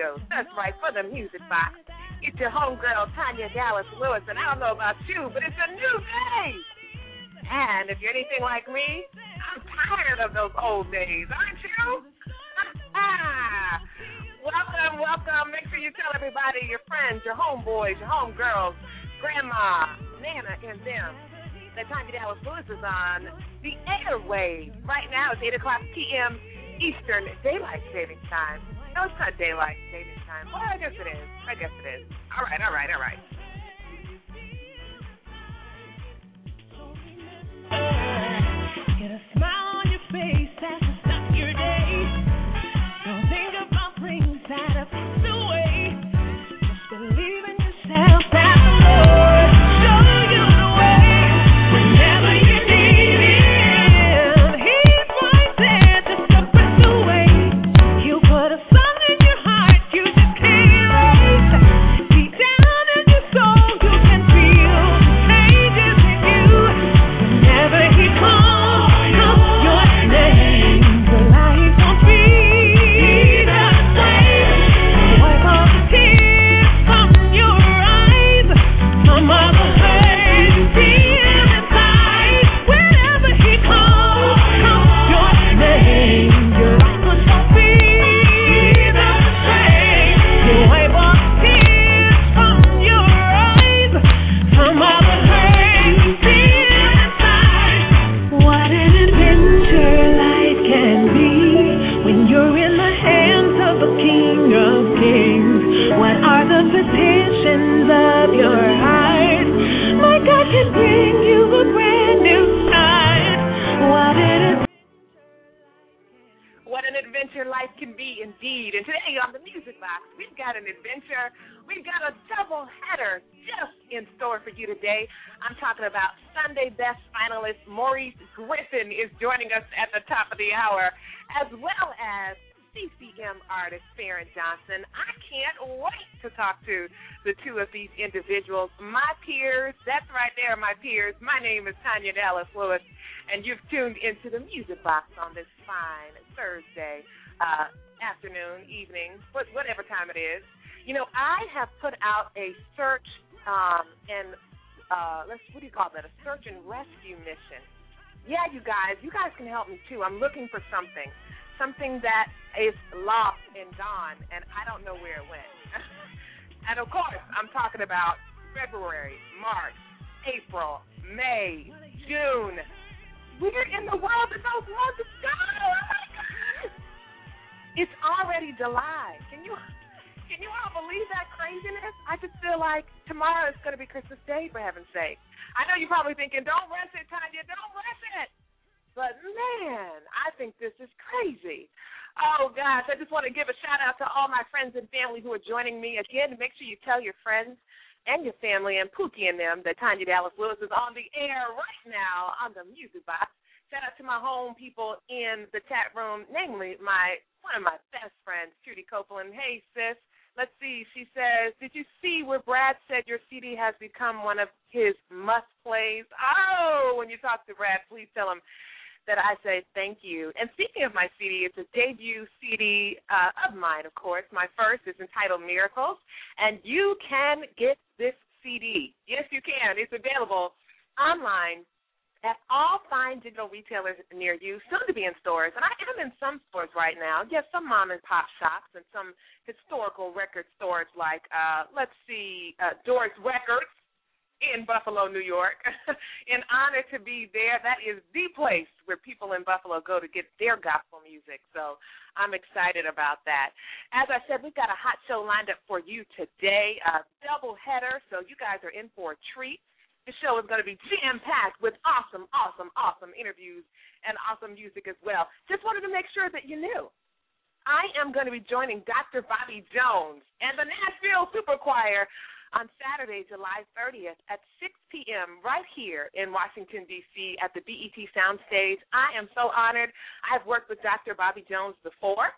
Studios. That's right, for the Music Box. It's your homegirl, Tanya Dallas Lewis, and I don't know about you, but it's a new day. And if you're anything like me, I'm tired of those old days, aren't you? welcome, welcome. Make sure you tell everybody, your friends, your homeboys, your homegirls, grandma, Nana, and them that Tanya Dallas Lewis is on the airwaves. Right now it's 8 o'clock p.m. Eastern Daylight Savings Time. No, it's not Daylight Savings Time. Well, I guess it is. I guess it is. All right, all right, all right. Get a smile on your face as you start your day. Don't think about things that have passed away. Just believe in yourself individuals, my peers. That's right there, my peers. My name is Tanya Dallas Lewis, and you've tuned into the Music Box on this fine Thursday uh, afternoon, evening, whatever time it is. You know, I have put out a search um, and uh, let's what do you call that? A search and rescue mission. Yeah, you guys, you guys can help me too. I'm looking for something, something that is lost and gone, and I don't know where it went. and of course, I'm talking about February, March, April, May, June. Where in the world did those months go? Oh! It's already July. Can you can you all believe that craziness? I just feel like tomorrow is going to be Christmas Day, for heaven's sake. I know you're probably thinking, don't rush it, Tanya, don't rush it. But man, I think this is crazy. Oh gosh, I just want to give a shout out to all my friends and family who are joining me again. Make sure you tell your friends and your family and Pookie and them that Tanya Dallas Lewis is on the air right now on the Music Box. Shout out to my home people in the chat room, namely my one of my best friends, Trudy Copeland. Hey sis, let's see. She says, Did you see where Brad said your CD has become one of his must plays? Oh, when you talk to Brad, please tell him that I say thank you. And speaking of my CD, it's a debut CD uh, of mine, of course. My first is entitled Miracles, and you can get this CD. Yes, you can. It's available online at all fine digital retailers near you, soon to be in stores. And I am in some stores right now. Yes, some mom and pop shops and some historical record stores like, uh, let's see, uh, Doris Records in Buffalo, New York. in honor to be there, that is the place where people in Buffalo go to get their gospel music. So I'm excited about that. As I said, we've got a hot show lined up for you today, a double header. So you guys are in for a treat. The show is going to be jam packed with awesome, awesome, awesome interviews and awesome music as well. Just wanted to make sure that you knew. I am going to be joining Dr. Bobby Jones and the Nashville Super Choir on Saturday, July 30th at 6 p.m. right here in Washington, D.C. at the BET Soundstage. I am so honored. I've worked with Dr. Bobby Jones before.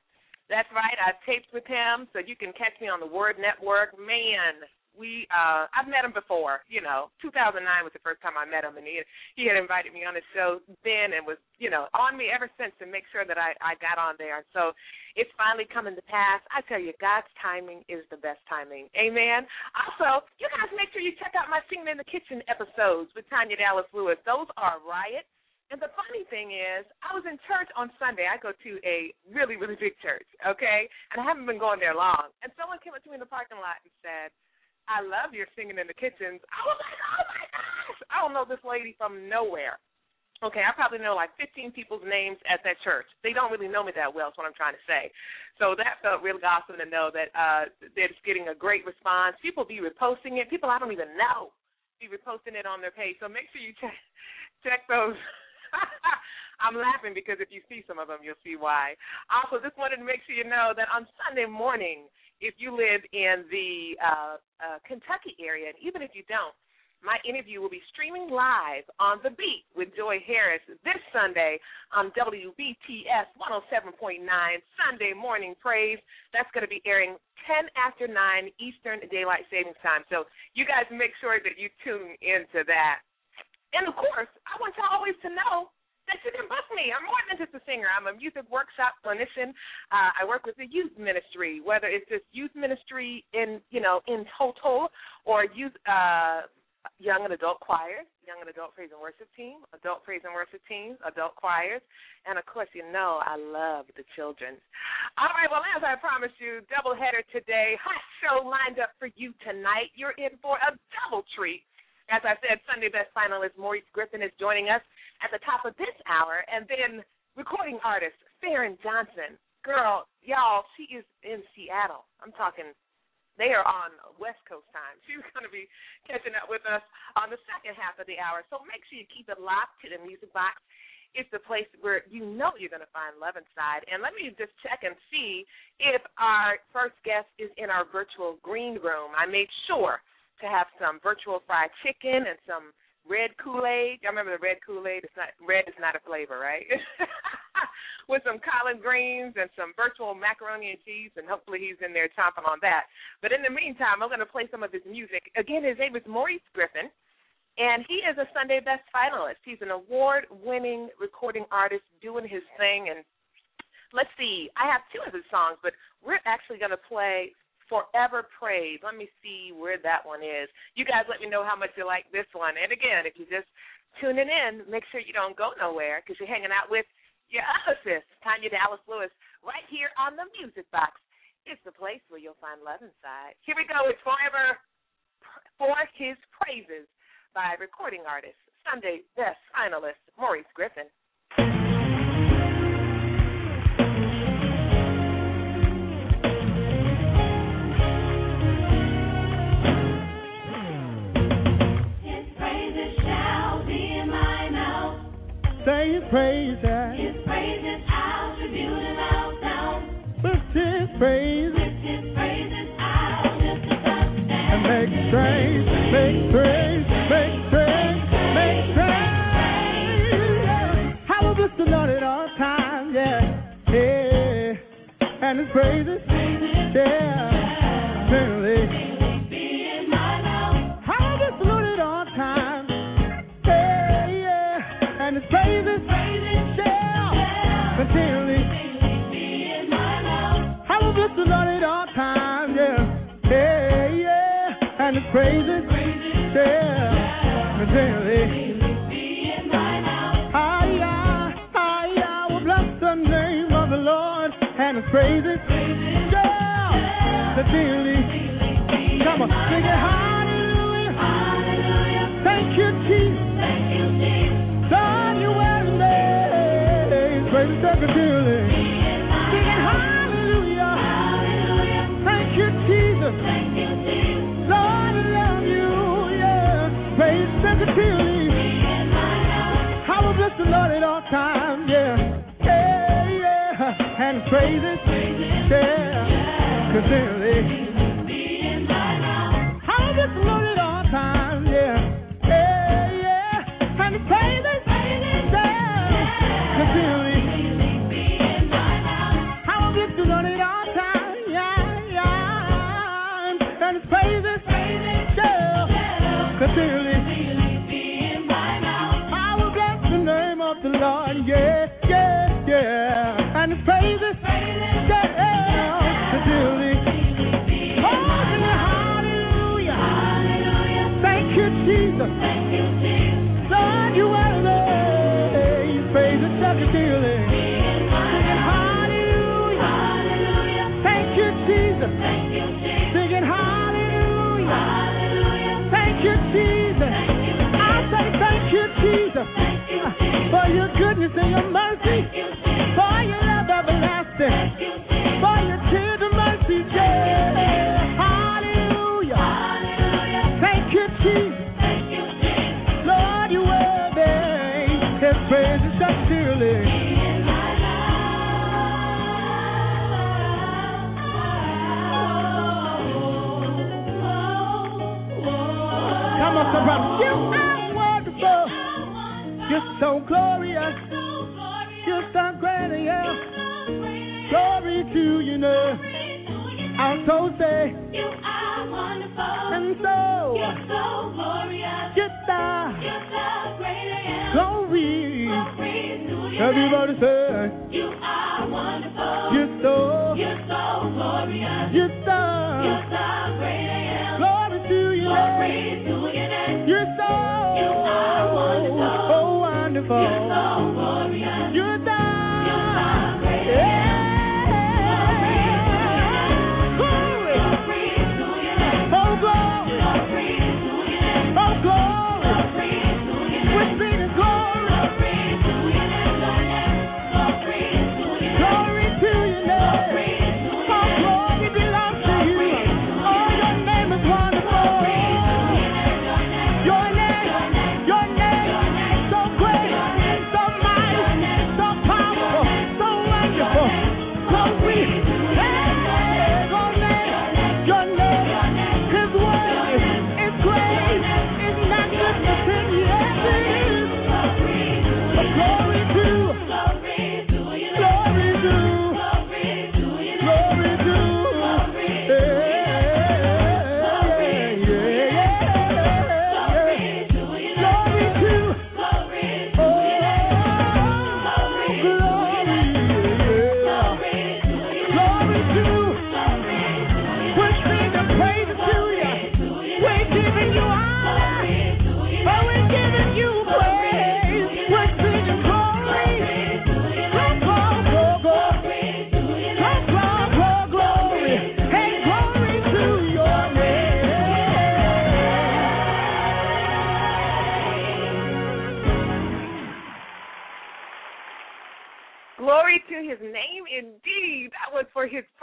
That's right. I've taped with him, so you can catch me on the Word Network. Man, we uh I've met him before, you know. 2009 was the first time I met him and he he had invited me on his show then and was, you know, on me ever since to make sure that I I got on there. So it's finally coming to pass. I tell you God's timing is the best timing. Amen. Also, you guys make sure you check out my Singing in the Kitchen episodes with Tanya Dallas Lewis. Those are riot. And the funny thing is, I was in church on Sunday. I go to a really, really big church, okay? And I haven't been going there long. And someone came up to me in the parking lot and said, I love your singing in the kitchens. I was like, oh my gosh. I don't know this lady from nowhere. Okay, I probably know like 15 people's names at that church. They don't really know me that well, is what I'm trying to say. So that felt really awesome to know that uh they're just getting a great response. People be reposting it. People I don't even know be reposting it on their page. So make sure you check check those. I'm laughing because if you see some of them, you'll see why. Also, just wanted to make sure you know that on Sunday morning, if you live in the uh, uh, Kentucky area, and even if you don't, my interview will be streaming live on The Beat with Joy Harris this Sunday on WBTS 107.9 Sunday Morning Praise. That's going to be airing 10 after 9 Eastern Daylight Savings Time. So you guys make sure that you tune into that. And of course, I want y'all always to know you can book me. I'm more than just a singer. I'm a music workshop clinician. Uh, I work with the youth ministry, whether it's just youth ministry in you know in total or youth uh, young and adult choirs, young and adult praise and worship team, adult praise and worship teams, adult choirs, and of course you know I love the children. All right, well as I promised you, double header today, hot show lined up for you tonight. You're in for a double treat. As I said, Sunday Best finalist Maurice Griffith is joining us at the top of this hour, and then recording artist Fahren Johnson. Girl, y'all, she is in Seattle. I'm talking they are on West Coast time. She's going to be catching up with us on the second half of the hour. So make sure you keep it locked to the music box. It's the place where you know you're going to find love inside. And let me just check and see if our first guest is in our virtual green room. I made sure to have some virtual fried chicken and some red Kool Aid. Y'all remember the red Kool Aid? It's not red is not a flavor, right? With some collard greens and some virtual macaroni and cheese, and hopefully he's in there chomping on that. But in the meantime, I'm going to play some of his music. Again, his name is Maurice Griffith, and he is a Sunday Best finalist. He's an award-winning recording artist doing his thing. And let's see, I have two of his songs, but we're actually going to play Forever Praise. Let me see where that one is. You guys let me know how much you like this one. And again, if you're just tuning in, make sure you don't go nowhere because you're hanging out with your other sis, Tanya Dallas Lewis, right here on the Music Box. It's the place where you'll find love inside. Here we go. It's Forever for His Praises by recording artist, Sunday Best finalist, Maurice Griffith. Say his praises. His praises I'll tribute him out now. Lift his praise. With his praises I'll lift it up And make praise, make praise, make praise, make praise. How a bless the Lord at all times, yeah. Yeah. And his praises, yeah. praises. praises. Yeah. Continually. And his praises, yeah, continually. Come on, sing hallelujah. Thank you, Jesus. Thank you're amazing. Praises continually. Sing hallelujah. Thank you, Jesus. I will bless the Lord at all times. Yeah, yeah, yeah. And. Thank you, Jesus, for your goodness and your mercy, Souls say, You are wonderful. and so, get the glory. Glory. Everybody say, you're wonderful. You're so, you're so glorious. you're so, glory to you, know. You're so, oh, wonderful. You're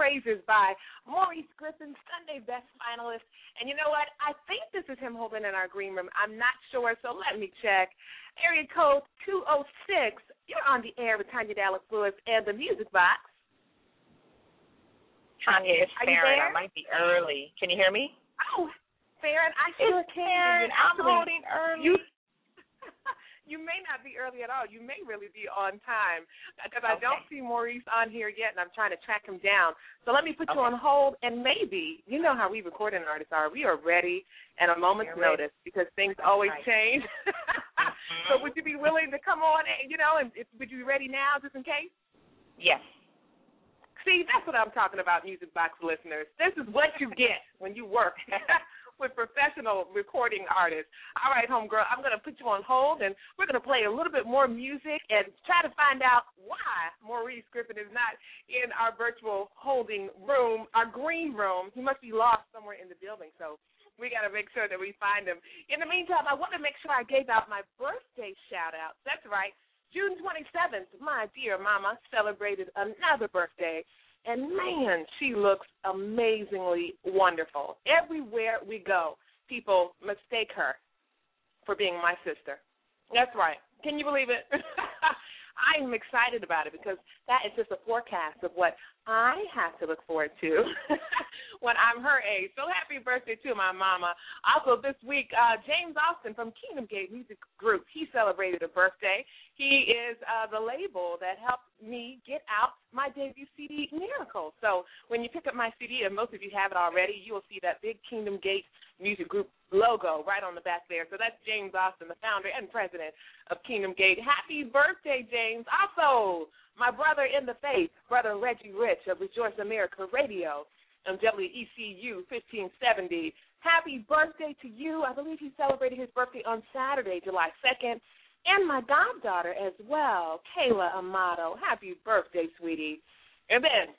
praises by Maurice Griffith, Sunday Best Finalist. And you know what? I think this is him holding in our green room. I'm not sure, so let me check. Area code 206. You're on the air with Tanya Dallas Lewis and the Music Box. Tanya, it's Are Fahren. there? I might be early. Can you hear me? Oh, Fahren, I sure It's can. Fahren. I'm holding early. You, you may not be early at all. You may really be on time because I don't see Maurice on here yet, and I'm trying to track him down. So let me put you on hold, and maybe you know how we recording artists are. We are ready at a moment's You're ready. notice because things always right. change. so would you be willing to come on? And you know, and would you be ready now, just in case? Yes. See, that's what I'm talking about, Music Box listeners. This is what you get when you work with professional recording artists. All right, homegirl, I'm going to put you on hold, and we're going to play a little bit more music and try to find out why Maurice Griffith is not in our virtual holding room, our green room. He must be lost somewhere in the building, so we got to make sure that we find him. In the meantime, I want to make sure I gave out my birthday shout outs. That's right. June 27th, my dear mama celebrated another birthday. And man, she looks amazingly wonderful. Everywhere we go, people mistake her for being my sister. That's right. Can you believe it? I'm excited about it because that is just a forecast of what I have to look forward to when I'm her age. So happy birthday to my mama. Also this week, uh, James Austin from Kingdom Gate Music Group, he celebrated a birthday. He is uh, the label that helped me get out my debut CD, Miracle. So when you pick up my CD, and most of you have it already, you will see that big Kingdom Gate Music Group logo right on the back there. So that's James Austin, the founder and president of Kingdom Gate. Happy birthday, James. Also, my brother in the faith, Brother Reggie Rich of Rejoice America Radio WECU 1570. Happy birthday to you. I believe he celebrated his birthday on Saturday, July 2nd. And my goddaughter as well, Kayla Amato. Happy birthday, sweetie. And then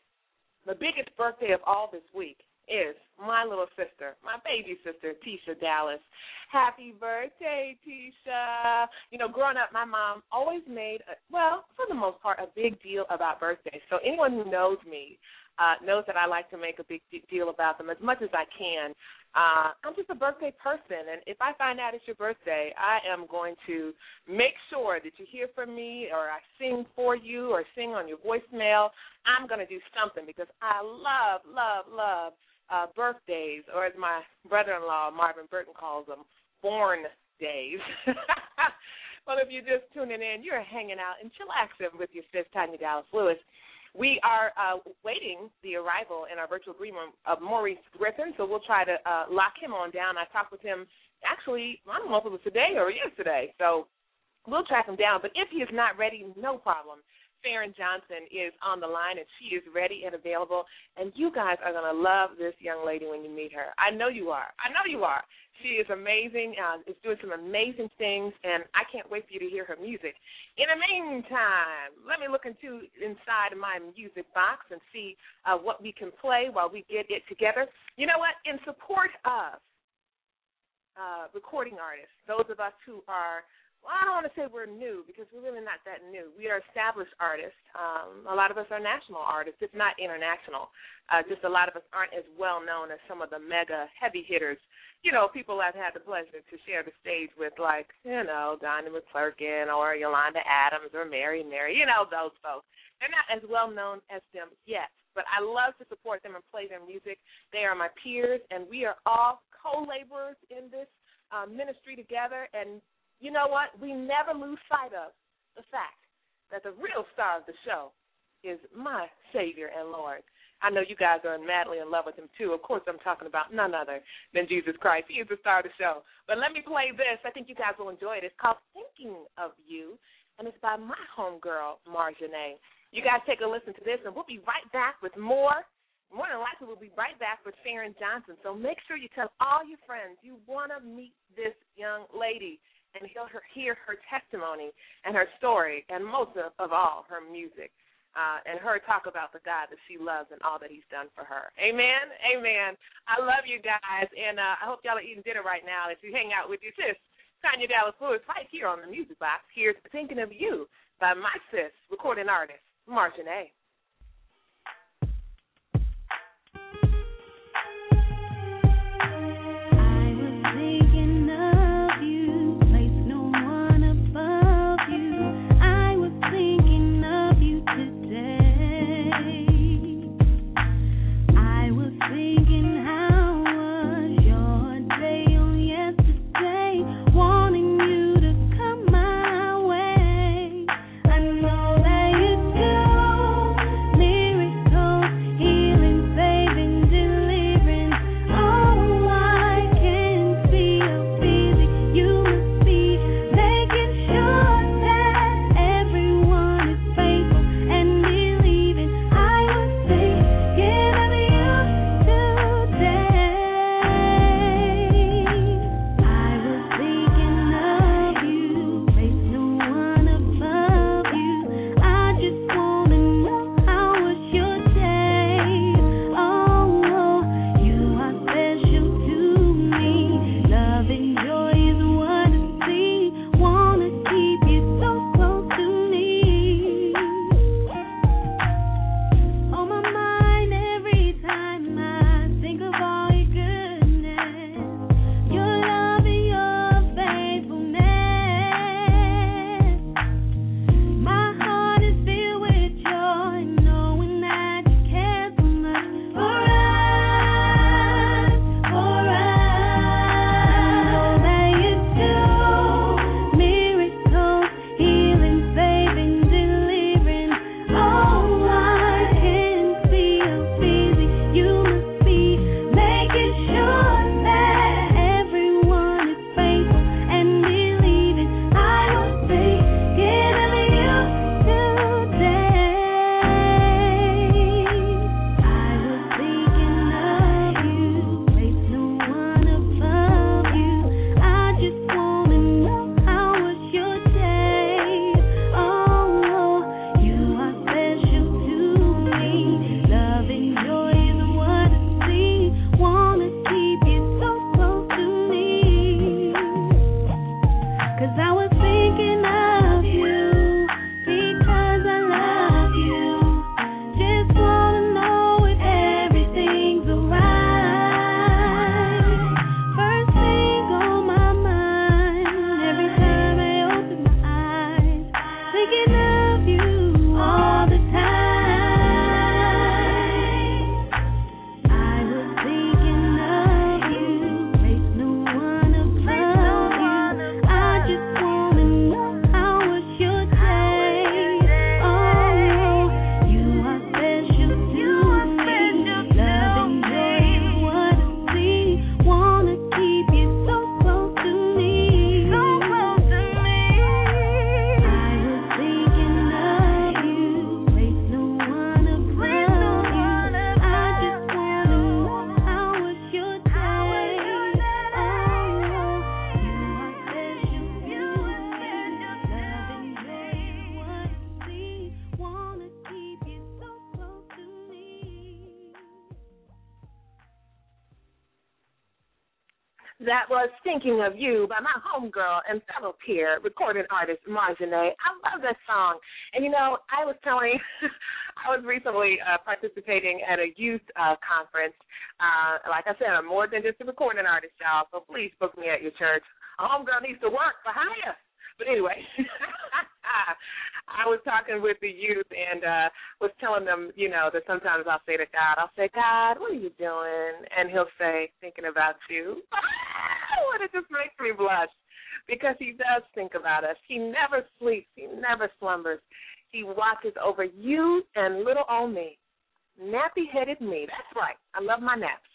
the biggest birthday of all this week is my little sister, my baby sister, Tisha Dallas. Happy birthday, Tisha. You know, growing up, my mom always made, a, well, for the most part, a big deal about birthdays. So anyone who knows me uh, knows that I like to make a big deal about them as much as I can. Uh, I'm just a birthday person, and if I find out it's your birthday, I am going to make sure that you hear from me, or I sing for you, or sing on your voicemail. I'm going to do something because I love, love, love uh, birthdays, or as my brother-in-law Marvin Burton calls them, born days. well, if you're just tuning in, you're hanging out and chillaxing with your sis Tanya Dallas Lewis. We are uh, waiting the arrival in our virtual green room of Maurice Griffith, so we'll try to uh, lock him on down. I talked with him actually, I don't know if it was today or yesterday, so we'll track him down. But if he is not ready, no problem. Fahren Johnson is on the line and she is ready and available. And you guys are going to love this young lady when you meet her. I know you are. I know you are. She is amazing. Uh, is doing some amazing things, and I can't wait for you to hear her music. In the meantime, let me look into inside my music box and see uh, what we can play while we get it together. You know what? In support of uh, recording artists, those of us who are well, I don't want to say we're new because we're really not that new. We are established artists. Um, a lot of us are national artists, if not international. Uh, just a lot of us aren't as well known as some of the mega heavy hitters. You know, people I've had the pleasure to share the stage with, like you know Donnie McClurkin or Yolanda Adams or Mary Mary. You know those folks. They're not as well known as them yet, but I love to support them and play their music. They are my peers, and we are all co-laborers in this uh, ministry together. And you know what? We never lose sight of the fact that the real star of the show is my Savior and Lord. I know you guys are madly in love with him too. Of course, I'm talking about none other than Jesus Christ. He is the star of the show. But let me play this. I think you guys will enjoy it. It's called Thinking of You, and it's by my homegirl, Marjane. You guys take a listen to this, and we'll be right back with more. More than likely, we'll be right back with Fahren Johnson. So make sure you tell all your friends you want to meet this young lady and her, hear her testimony and her story, and most of, of all, her music. Uh, and her talk about the God that she loves and all that He's done for her. Amen. Amen. I love you guys, and uh, I hope y'all are eating dinner right now as you hang out with your sis, Tanya Dallas Lewis, right here on the Music Box. Here's "Thinking of You" by my sis, recording artist Marjane. I looking of You by my homegirl and fellow peer, recording artist Marjane. I love that song. And you know, I was telling, I was recently uh, participating at a youth uh, conference. Uh, like I said, I'm more than just a recording artist, y'all, so please book me at your church. A homegirl needs to work for hire. But anyway, I was talking with the youth and uh was telling them, you know, that sometimes I'll say to God, I'll say, God, what are you doing? And he'll say, thinking about you. and it just makes me blush because he does think about us. He never sleeps. He never slumbers. He watches over you and little old me, nappy-headed me. That's right. I love my naps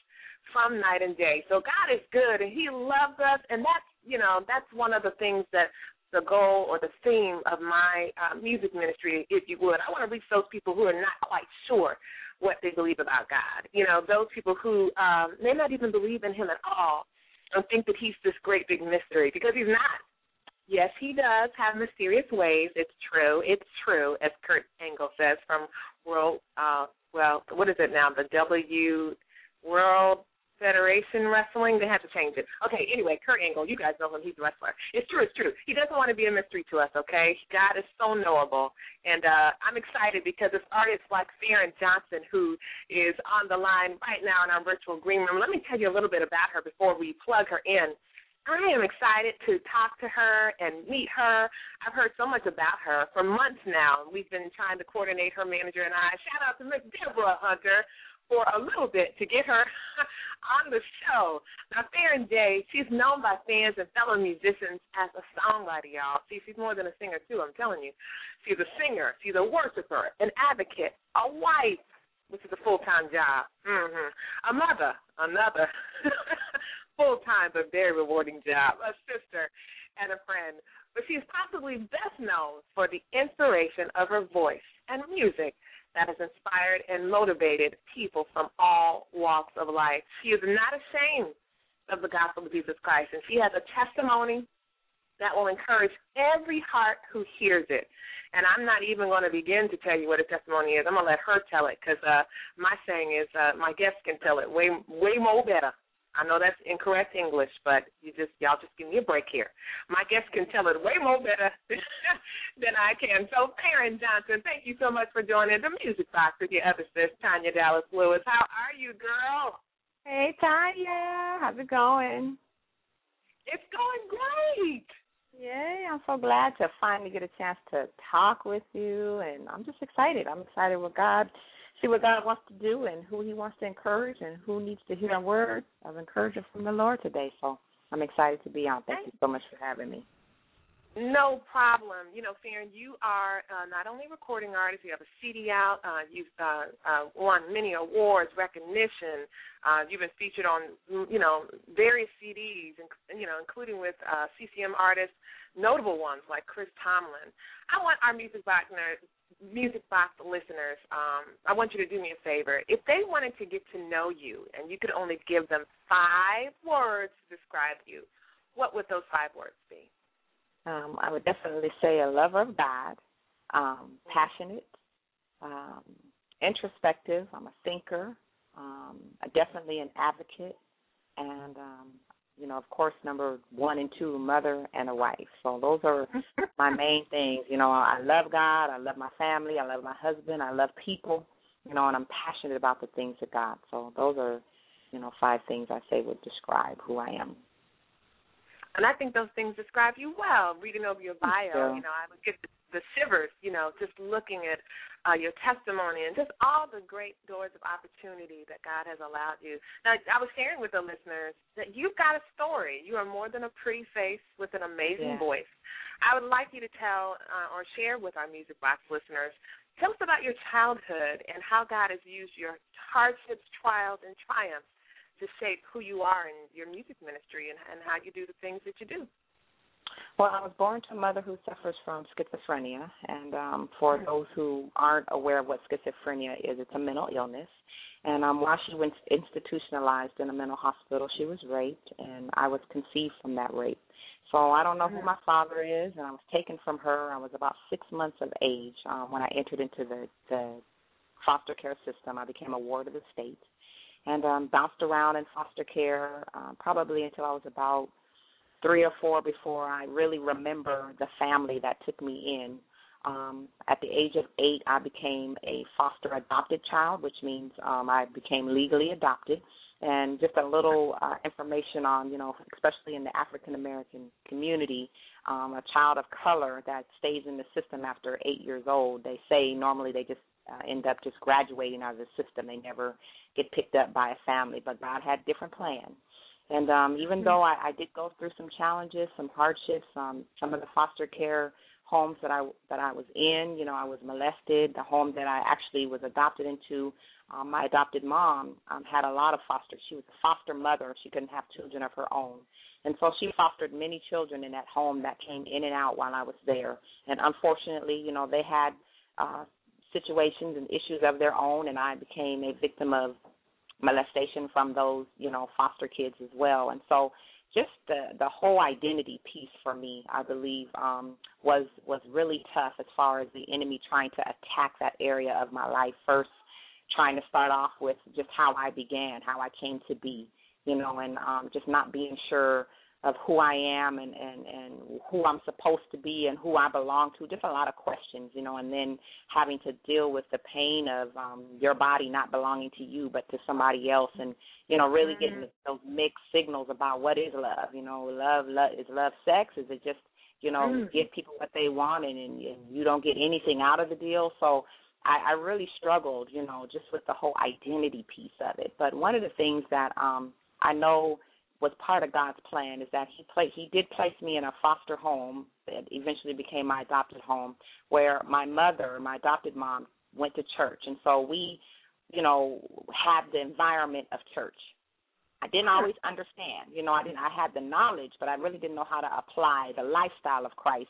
from night and day. So God is good and He loves us, and that's you know that's one of the things that the goal or the theme of my uh, music ministry, if you would. I want to reach those people who are not quite sure what they believe about God. You know, those people who um, may not even believe in Him at all think that He's this great big mystery because He's not. Yes, He does have mysterious ways. It's true. It's true, as Kurt Angle says from World. Uh, well, what is it now? The W World Federation Wrestling. They had to change it. Okay, anyway, Kurt Angle, you guys know him. He's a wrestler. It's true. It's true. He doesn't want to be a mystery to us. Okay, God is so knowable, and uh, I'm excited because it's artists like Fahren Johnson who is on the line right now in our virtual green room. Let me tell you a little bit about her before we plug her in. I am excited to talk to her and meet her. I've heard so much about her for months now. We've been trying to coordinate her manager and I. Shout out to Miss Deborah Hunter for a little bit to get her on the show. Now, Fahren J, she's known by fans and fellow musicians as a songwriter, y'all. See, she's more than a singer, too, I'm telling you. She's a singer, she's a worshiper, an advocate, a wife, which is a full time job, mm-hmm. a mother, another full time but very rewarding job, a sister, and a friend. But she's possibly best known for the inspiration of her voice and music that has inspired and motivated people from all walks of life. She is not ashamed of the gospel of Jesus Christ, and she has a testimony that will encourage every heart who hears it. And I'm not even going to begin to tell you what a testimony is. I'm going to let her tell it because uh, my saying is uh, my guests can tell it way way more better I know that's incorrect English, but you just y'all just give me a break here. My guests can tell it way more better than I can. So, Fahren Johnson, thank you so much for joining the Music Box with your other sis, Tanya Dallas Lewis. How are you, girl? Hey, Tanya. How's it going? It's going great. Yay, I'm so glad to finally get a chance to talk with you, and I'm just excited. I'm excited with God see what God wants to do and who He wants to encourage and who needs to hear a word of encouragement from the Lord today. So I'm excited to be on. Thank you so much for having me. No problem. You know, Fahren, you are uh, not only recording artist, you have a CD out, uh, you've uh, uh, won many awards, recognition. Uh, you've been featured on, you know, various CDs, and, you know, including with uh, CCM artists, notable ones like Chris Tomlin. I want our music partners music box listeners, um, I want you to do me a favor. If they wanted to get to know you and you could only give them five words to describe you, what would those five words be? Um, I would definitely say a lover of God, um, passionate, um, introspective. I'm a thinker, um, definitely an advocate, and um, you know, of course, number one and two, mother and a wife. So those are my main things. You know, I love God, I love my family, I love my husband, I love people, you know, and I'm passionate about the things of God. So those are, you know, five things I say would describe who I am. And I think those things describe you well. Reading over your bio, you know, I would get the, the shivers, you know, just looking at uh, your testimony and just all the great doors of opportunity that God has allowed you. Now, I was sharing with the listeners that you've got a story. You are more than a pretty face with an amazing yeah. voice. I would like you to tell uh, or share with our Music Box listeners. Tell us about your childhood and how God has used your hardships, trials, and triumphs to shape who you are in your music ministry and, and how you do the things that you do. Well, I was born to a mother who suffers from schizophrenia, and um, for Mm-hmm. those who aren't aware of what schizophrenia is, it's a mental illness. And um, while she was institutionalized in a mental hospital, she was raped, and I was conceived from that rape. So I don't know who Mhm. my father is, and I was taken from her. I was about six months of age um, when I entered into the, the foster care system. I became a ward of the state, and um, bounced around in foster care um, probably until I was about three or four before I really remember the family that took me in. Um, at the age of eight, I became a foster adopted child, which means um, I became legally adopted. And just a little uh, information on, you know, especially in the African American community, um, a child of color that stays in the system after eight years old, they say normally they just uh, end up just graduating out of the system. They never get picked up by a family, but God had different plans. And um, even though I, I did go through some challenges, some hardships, um, some of the foster care homes that I that I was in, you know, I was molested. The home that I actually was adopted into, um, my adopted mom um, had a lot of foster. She was a foster mother. She couldn't have children of her own, and so she fostered many children in that home that came in and out while I was there. And unfortunately, you know, they had uh, situations and issues of their own, and I became a victim of molestation from those, you know, foster kids as well. And so just the the whole identity piece for me, I believe, um, was was really tough as far as the enemy trying to attack that area of my life first, trying to start off with just how I began, how I came to be, you know, and um, just not being sure of who I am and and and who I'm supposed to be and who I belong to. Just a lot of questions, you know, and then having to deal with the pain of um your body not belonging to you but to somebody else, and you know, really getting those mixed signals about what is love. You know, love, love is love sex? Is it just you know Mm. give people what they want and, and and you don't get anything out of the deal? So. I, I really struggled, you know, just with the whole identity piece of it. But one of the things that um I know was part of God's plan is that he pla- he did place me in a foster home that eventually became my adopted home where my mother, my adopted mom, went to church and so we, you know, had the environment of church. I didn't always understand, you know, I didn't I had the knowledge, but I really didn't know how to apply the lifestyle of Christ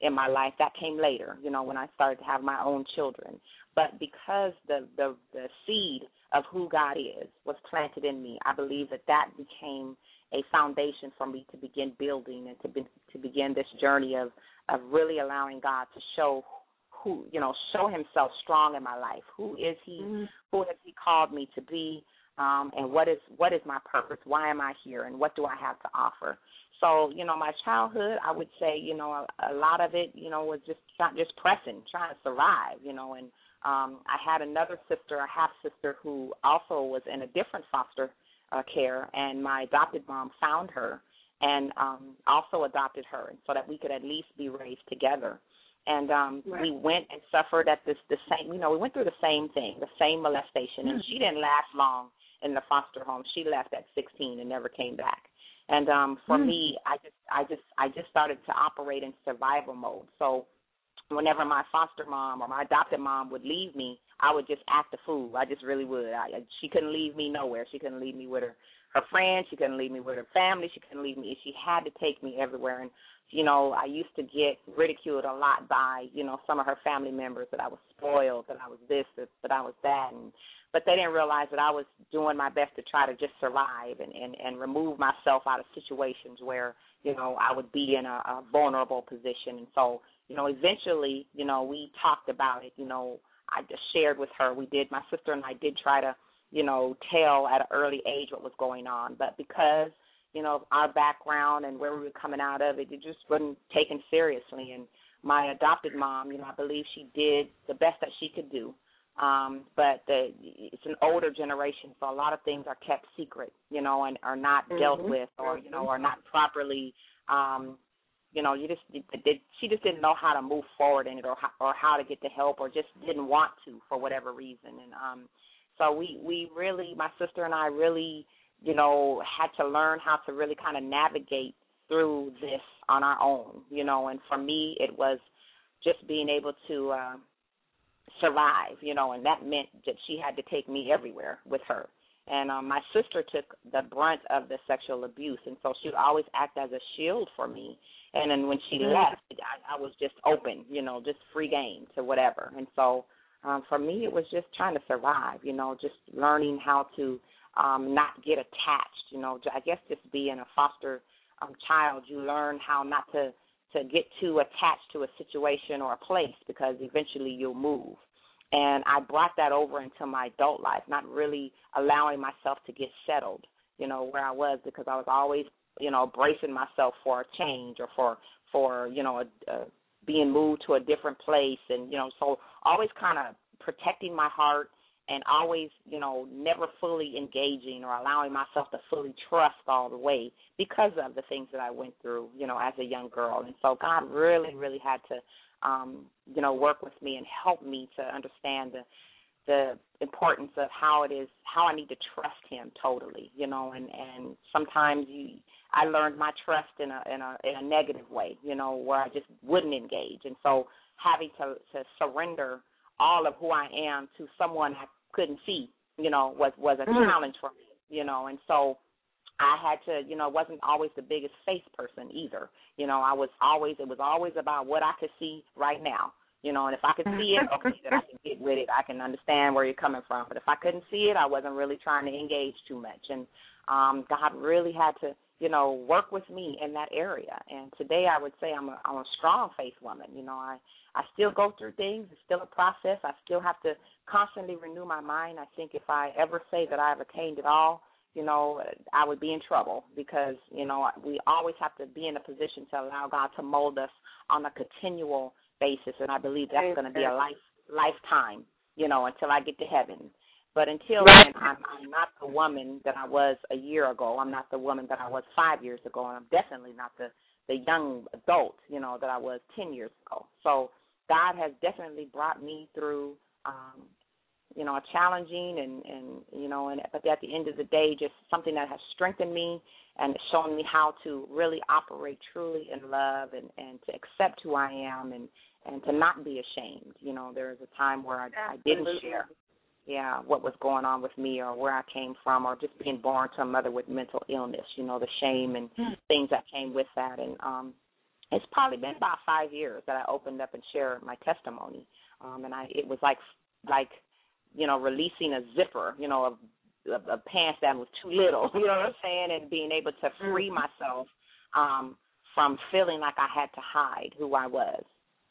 in my life. That came later, you know, when I started to have my own children. But because the the the seed of who God is was planted in me, I believe that that became a foundation for me to begin building and to be, to begin this journey of of really allowing God to show who you know show Himself strong in my life. Who is He? Mhm. Who has He called me to be? Um, and what is what is my purpose? Why am I here? And what do I have to offer? So you know, my childhood, I would say, you know, a, a lot of it, you know, was just not just pressing, trying to survive, you know, and um, I had another sister, a half sister, who also was in a different foster uh, care, and my adopted mom found her and um, also adopted her, so that we could at least be raised together. And um, Right. we went and suffered at this the same, you know, we went through the same thing, the same molestation, and she didn't last long in the foster home. She left at 16 and never came back. And um, for Mm. me, I just, I just, I just started to operate in survival mode. So whenever my foster mom or my adopted mom would leave me, I would just act a fool. I just really would. I, she couldn't leave me nowhere. She couldn't leave me with her her friends. She couldn't leave me with her family. She couldn't leave me. She had to take me everywhere. And you know, I used to get ridiculed a lot by you know some of her family members that I was spoiled, that I was this, that, that I was that, and but they didn't realize that I was doing my best to try to just survive and and and remove myself out of situations where you know I would be in a, a vulnerable position. And so you know, eventually, you know, we talked about it. You know, I just shared with her. We did. My sister and I did try to, you know, tell at an early age what was going on, but because you know our background and where we were coming out of it, it just wasn't taken seriously. And my adopted mom, you know, I believe she did the best that she could do. Um, but the, it's an older generation, so a lot of things are kept secret, you know, and are not dealt Mhm. with, or you know, are not properly um, you know, you just did, she just didn't know how to move forward in it or how, or how to get the help or just didn't want to for whatever reason. And um so we we really my sister and I really, you know, had to learn how to really kind of navigate through this on our own, you know, and for me it was just being able to uh survive, you know, and that meant that she had to take me everywhere with her. And um, my sister took the brunt of the sexual abuse, and so she would always act as a shield for me. And then when she Mhm. left, I, I was just open, you know, just free game to whatever. And so um, for me, it was just trying to survive, you know, just learning how to um, not get attached, you know. I guess just being a foster um, child, you learn how not to to get too attached to a situation or a place because eventually you'll move. And I brought that over into my adult life, not really allowing myself to get settled, you know, where I was because I was always, you know, bracing myself for a change or for for you know a, a being moved to a different place, and you know, so always kind of protecting my heart and always, you know, never fully engaging or allowing myself to fully trust all the way because of the things that I went through, you know, as a young girl. And so God really, really had to um, you know, work with me and help me to understand the the importance of how it is how I need to trust him totally, you know, and and sometimes you I learned my trust in a in a in a negative way, you know, where I just wouldn't engage. And so having to to surrender all of who I am to someone I couldn't see, you know, was was a Mm. challenge for me, you know. And so I had to, you know, wasn't always the biggest faith person either. You know, I was always it was always about what I could see right now. You know, and if I could see it, okay, then I can get with it. I can understand where you're coming from. But if I couldn't see it, I wasn't really trying to engage too much. And um God really had to, you know, work with me in that area. And today I would say I'm a I'm a strong faith woman. You know, I I still go through things. It's still a process. I still have to constantly renew my mind. I think if I ever say that I've attained it all, you know, I would be in trouble because, you know, we always have to be in a position to allow God to mold us on a continual basis. And I believe that's going to be a life lifetime, you know, until I get to heaven. But until Right. then, I'm, I'm not the woman that I was a year ago. I'm not the woman that I was five years ago, and I'm definitely not the the young adult, you know, that I was ten years ago. So God has definitely brought me through, um, you know, a challenging and and you know, and but at the end of the day, just something that has strengthened me and shown me how to really operate truly in love and and to accept who I am and and to not be ashamed. You know, there was a time where I, I didn't share yeah, what was going on with me or where I came from or just being born to a mother with mental illness, you know, the shame and things that came with that. And um it's probably been about five years that I opened up and shared my testimony. Um and I it was like like, you know, releasing a zipper, you know, of of, of pants that was too little, you know what I'm saying, and being able to free myself um from feeling like I had to hide who I was.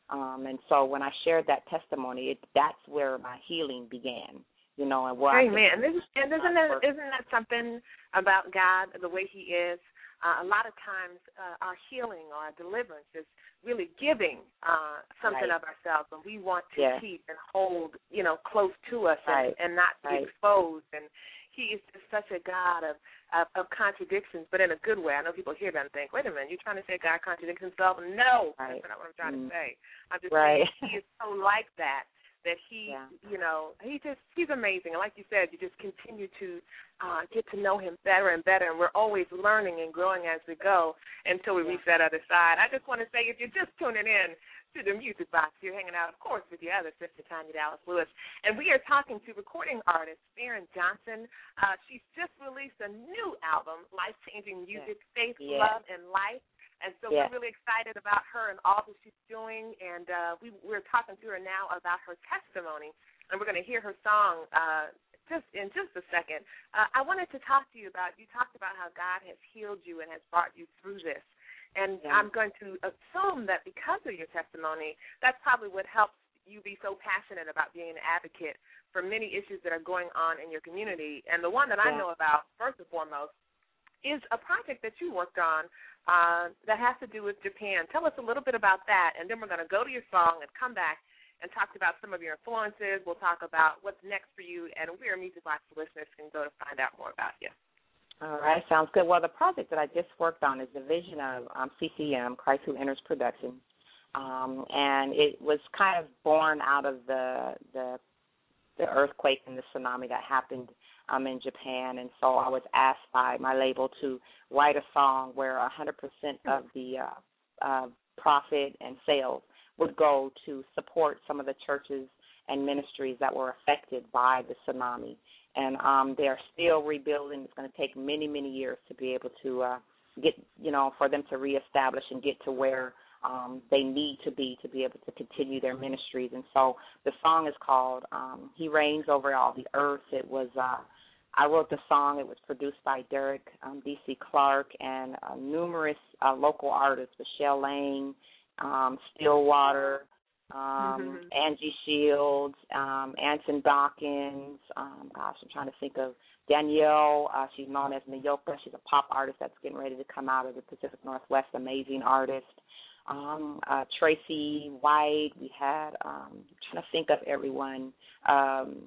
Um, and so when I shared that testimony, it, that's where my healing began, you know, and where I could- Amen. And isn't that isn't that something about God, the way He is? Uh, a lot of times, uh, our healing or our deliverance is really giving uh, something Right. of ourselves, and we want to Yeah. keep and hold, you know, close to us and, and not be Right. exposed. And He is just such a God of, of of contradictions, but in a good way. I know people hear that and think, "Wait a minute, you're trying to say God contradicts Himself?" No, Right. that's not what I'm trying Mm. to say. I'm just Right. saying He is so like that that he Yeah. you know he just he's amazing. And like you said you just continue to uh get to know him better and better. And we're always learning and growing as we go until we Yeah. reach that other side. I just want to say if you're just tuning in to the music box you're hanging out of course with your other sister tanya dallas lewis. And we are talking to recording artist Fahren johnson. Uh she's just released a new album life changing music faith Yeah. love and life and so Yeah. we're really excited about her and all that she's doing. And uh, we, we're talking to her now about her testimony. And we're going to hear her song uh, just in just a second. Uh, I wanted to talk to you about, you talked about how God has healed you and has brought you through this. And Yeah. I'm going to assume that because of your testimony, that's probably what helps you be so passionate about being an advocate for many issues that are going on in your community. And the one that I know about, first and foremost, is a project that you worked on uh, that has to do with Japan. Tell us a little bit about that, and then we're going to go to your song and come back and talk about some of your influences. We'll talk about what's next for you, and where Music Box listeners can go to find out more about you. All right, sounds good. Well, the project that I just worked on is the vision of um, CCM, Christ Who Enters Productions, um, and it was kind of born out of the the the earthquake and the tsunami that happened um, in Japan, and so I was asked by my label to write a song where 100% of the uh, uh, profit and sales would go to support some of the churches and ministries that were affected by the tsunami. And um, they are still rebuilding. It's going to take many, many years to be able to uh, get, you know, for them to reestablish and get to where um, they need to be to be able to continue their ministries. And so the song is called um, "He Reigns Over All the Earth." It was uh, I wrote the song. It was produced by Derek um, D.C. Clark and uh, numerous uh, local artists: Michelle Lang, um, Stillwater, um, Mhm. Angie Shields, um, Anson Dawkins. Um, gosh, I'm trying to think of Danielle. Uh, she's known as Nayoka. She's a pop artist that's getting ready to come out of the Pacific Northwest. Amazing artist. Um, uh, Tracy White. We had. Um, I'm trying to think of everyone. Um,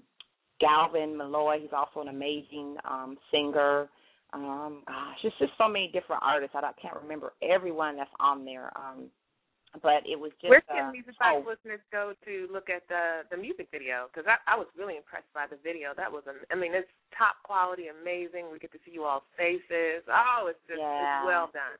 Galvin Malloy. He's also an amazing um, singer. Um, gosh, it's just so many different artists. I, don't- can't remember everyone that's on there. Um, but it was just. Where uh, can Music Box oh, listeners go to look at the the music video? Because I, I was really impressed by the video. That was, I mean, it's top quality, amazing. We get to see you all faces. Oh, it's just Yeah. it's well done.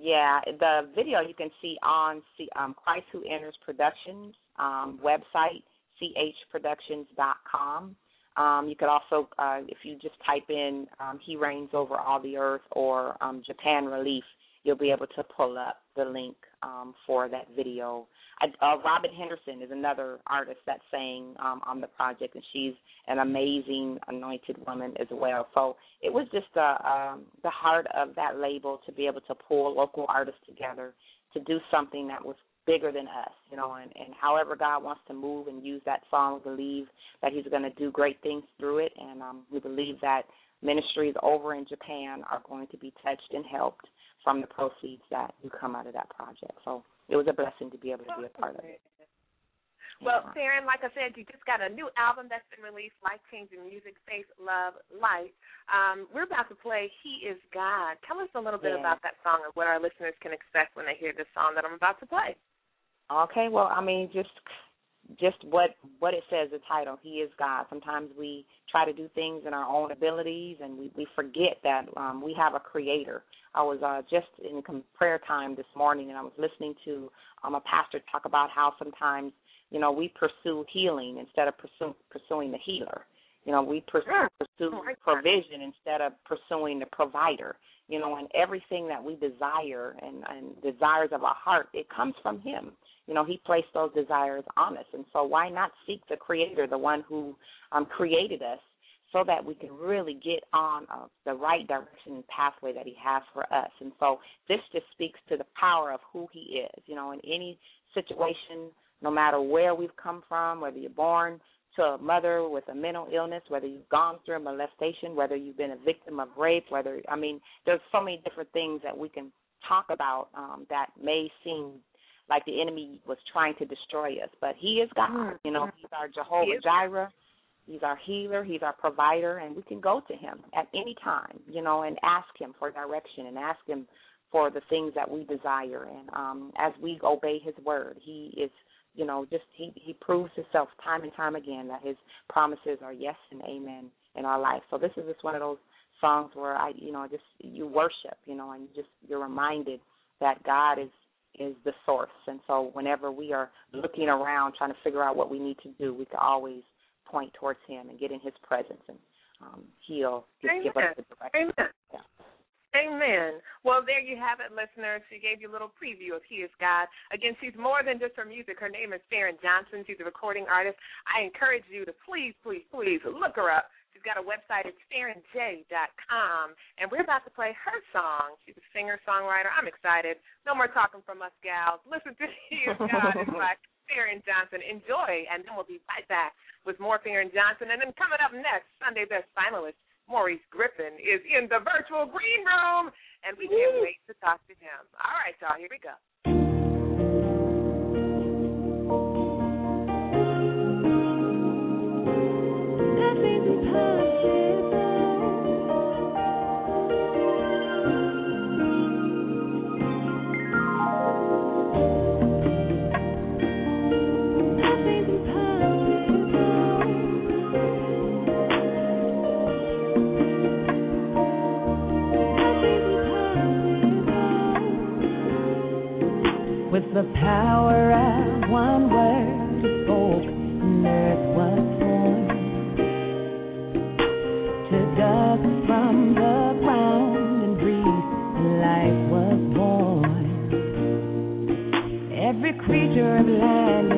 Yeah, the video you can see on C, um, Christ Who Enters Productions um, website, chproductions.com. Um, you could also, uh, if you just type in um, "He Reigns Over All the Earth" or um, "Japan Relief," you'll be able to pull up the link um, for that video. I, uh, Robin Henderson is another artist that sang um, on the project, and she's an amazing anointed woman as well. So it was just uh, um, the heart of that label to be able to pull local artists together to do something that was bigger than us, you know, and, and however God wants to move and use that song, believe that He's going to do great things through it, and um, we believe that ministries over in Japan are going to be touched and helped from the proceeds that do come out of that project. So it was a blessing to be able to be a part of it. Well. Sharon, like I said, you just got a new album that's been released, Life Changing Music, Faith, Love, Light. Um, we're about to play He Is God. Tell us a little bit Yeah. about that song and what our listeners can expect when they hear this song that I'm about to play. Okay, well, I mean, just just what what it says the title. He is God. Sometimes we try to do things in our own abilities, and we we forget that um, we have a Creator. I was uh, just in prayer time this morning, and I was listening to um, a pastor talk about how sometimes you know we pursue healing instead of pursue, pursuing the healer. You know, we pursue, pursue Oh, provision instead of pursuing the provider. You know, and everything that we desire and, and desires of our heart, it comes from Him. You know, He placed those desires on us, and so why not seek the Creator, the one who um, created us, so that we can really get on uh, the right direction and pathway that He has for us. And so this just speaks to the power of who He is. You know, in any situation, no matter where we've come from, whether you're born to a mother with a mental illness, whether you've gone through a molestation, whether you've been a victim of rape, whether I mean, there's so many different things that we can talk about um, that may seem like the enemy was trying to destroy us, but He is God. You know, He's our Jehovah. Jireh. He's our healer. He's our provider, and we can go to Him at any time, you know, and ask Him for direction and ask Him for the things that we desire. And um, as we obey His word, He is, you know, just He He proves Himself time and time again that His promises are yes and amen in our life. So this is just one of those songs where I, you know, just you worship, you know, and you just you're reminded that God is is the source. And so whenever we are looking around trying to figure out what we need to do, we can always point towards Him and get in His presence, and um, He'll just give us the direction. Amen. Yeah. Amen. Well, there you have it, listeners. She gave you a little preview of He is God. Again, she's more than just her music. Her name is Fahren Johnson. She's a recording artist. I encourage you to please, please, please look her up. She's got a website. It's FahrenJ.com. And we're about to play her song. She's a singer, songwriter. I'm excited. No more talking from us gals. Listen to is God and by Fahren Johnson. Enjoy. And then we'll be right back with more Fahren Johnson. And then coming up next, Sunday Best Finalist. Maurice Griffith is in the virtual green room, and we can't wait to talk to him. All right, y'all, here we go. The power of one word spoke, and earth was formed. Took dust from the ground and breathed, and life was born. Every creature of land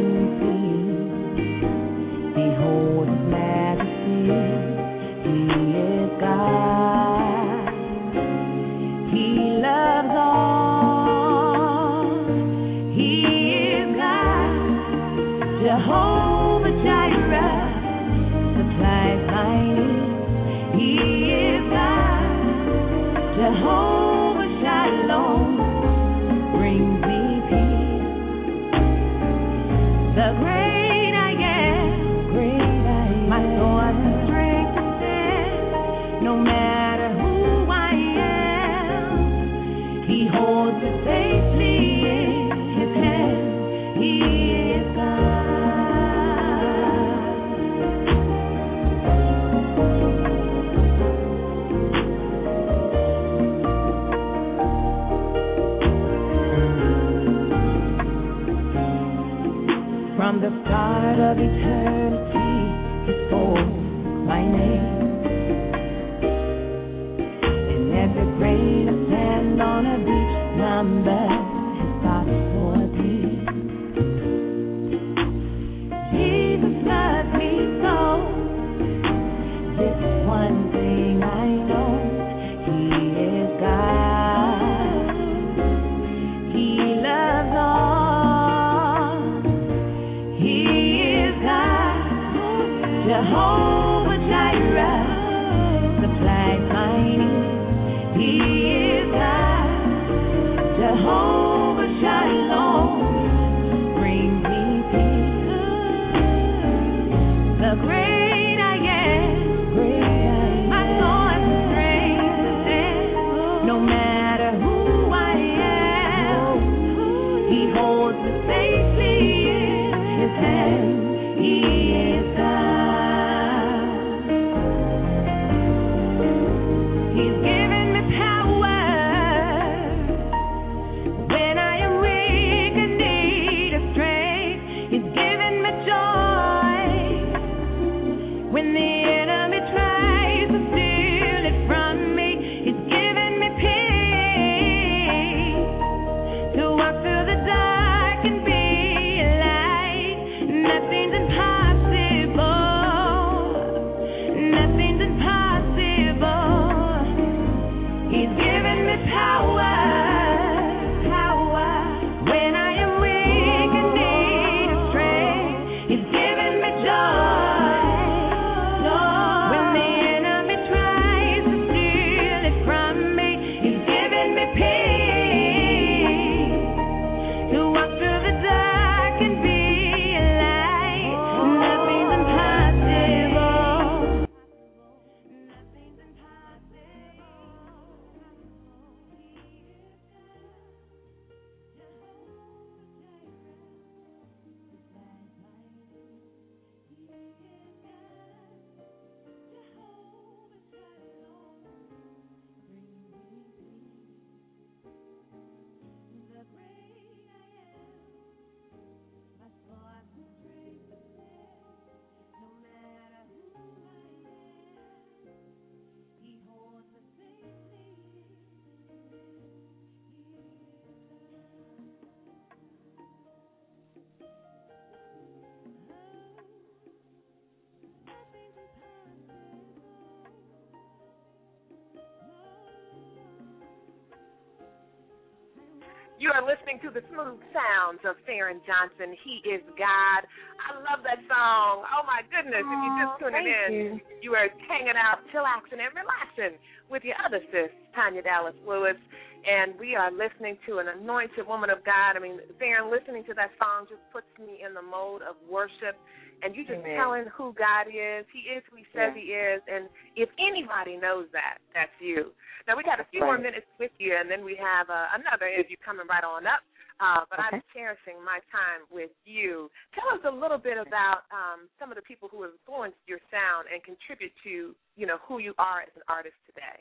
You are listening to the smooth sounds of Fahren Johnson. He is God. I love that song. Oh my goodness! if you're just tuning in, you. are hanging out, chillaxing, and relaxing with your other sis, Tanya Dallas Lewis, and we are listening to an anointed woman of God. I mean, Fahren, listening to that song just puts me in the mode of worship. And you just Amen. telling who God is. He is who He says Yeah. He is. And if anybody knows that, that's you. Now we got a few more minutes with you, and then we have uh, another interview coming right on up. Uh, but I'm cherishing my time with you. Tell us a little bit about um, some of the people who have influenced your sound and contribute to, you know, who you are as an artist today.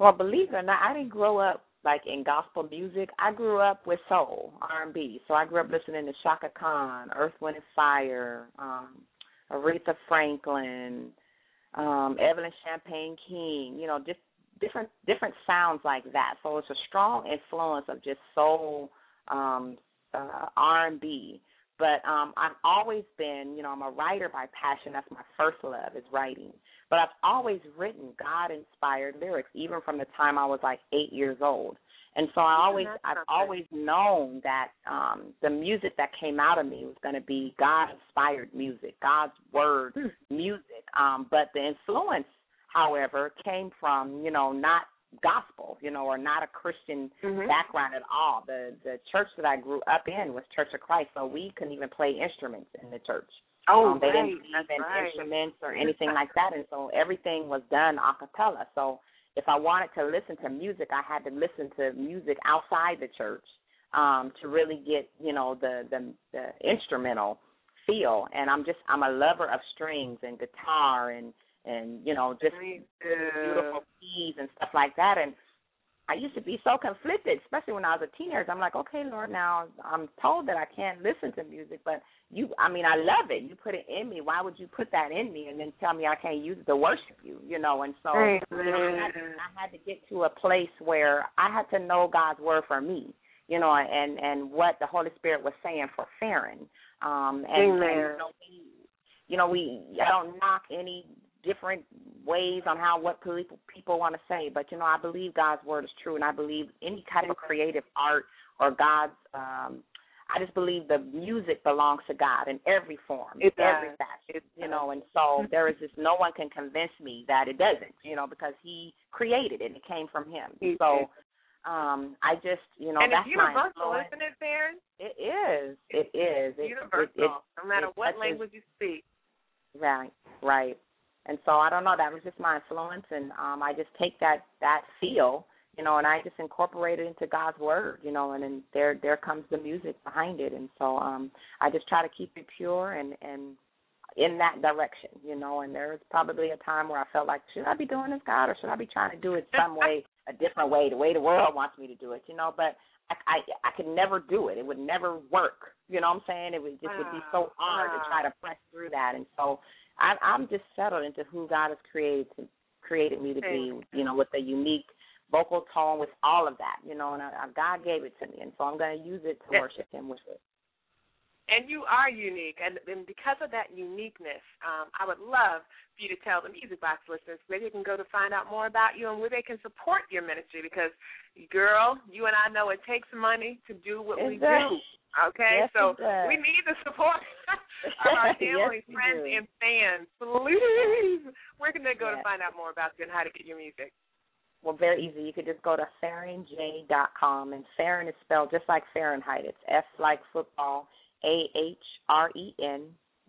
Well, believe it or not, I didn't grow up like in gospel music. I grew up with soul, R and B. So I grew up listening to Chaka Khan, Earth, Wind and Fire, um, Aretha Franklin, um, Evelyn Champagne King. You know, just different different sounds like that. So it's a strong influence of just soul, um, uh, R and B. But um, I've always been, you know, I'm a writer by passion. That's my first love is writing. But I've always written God inspired lyrics, even from the time I was like eight years old. And so I always that's I've always known that um the music that came out of me was gonna be God inspired music, God's word music. Um, but the influence, however, came from, you know, not gospel, you know, or not a Christian Mhm. background at all. The the church that I grew up in was Church of Christ, so we couldn't even play instruments in the church. Oh, um, they right. didn't believe in right. instruments or anything like that, and so everything was done a cappella. So if I wanted to listen to music, I had to listen to music outside the church um, to really get you know the, the the instrumental feel. And I'm just I'm a lover of strings and guitar and and you know just beautiful keys and stuff like that. And I used to be so conflicted, especially when I was a teenager. I'm like, okay, Lord, now I'm told that I can't listen to music, but you, I mean, I love it. You put it in me. Why would you put that in me and then tell me I can't use it to worship you? You know, and so I, had, I had to get to a place where I had to know God's word for me. You know, and and what the Holy Spirit was saying for Fahren. Um, and, and Amen. you know, we, you know, we I don't knock any different ways on how what people people want to say, but you know, I believe God's word is true, and I believe any kind of creative art or God's. um I just believe the music belongs to God in every form, It every does. fashion, It you know. And so there is just no one can convince me that it doesn't, you know, because He created it; and it came from Him. He so um I just, you know, and that's it's my universal, influence. isn't it, Fahren? It is. It is. It, universal, It, it, no matter what language you speak. Right, right. And so I don't know, that was just my influence and um I just take that that feel, you know, and I just incorporate it into God's word, you know, and then there there comes the music behind it and so um I just try to keep it pure and and in that direction, you know, and there was probably a time where I felt like, should I be doing this, God, or should I be trying to do it some way, a different way, the way the world wants me to do it, you know? But I I, I could never do it. It would never work. You know what I'm saying? It would just would be so hard to try to press through that. And so I, I'm just settled into who God has created to, created me to be, you know, with a unique vocal tone, with all of that, you know, and I, I, God gave it to me, and so I'm going to use it to worship Him with it. And you are unique, and, and because of that uniqueness, um, I would love for you to tell the Music Box listeners where they can go to find out more about you and where they can support your ministry. Because, girl, you and I know it takes money to do what we does. do. Okay, Yes, so we need the support of our family, Yes, friends, and fans. Please, where can they go to find out more about you and how to get your music? Well, very easy. You could just go to FahrenJ.com, and Fahren is spelled just like Fahrenheit. It's F like football, A H R E N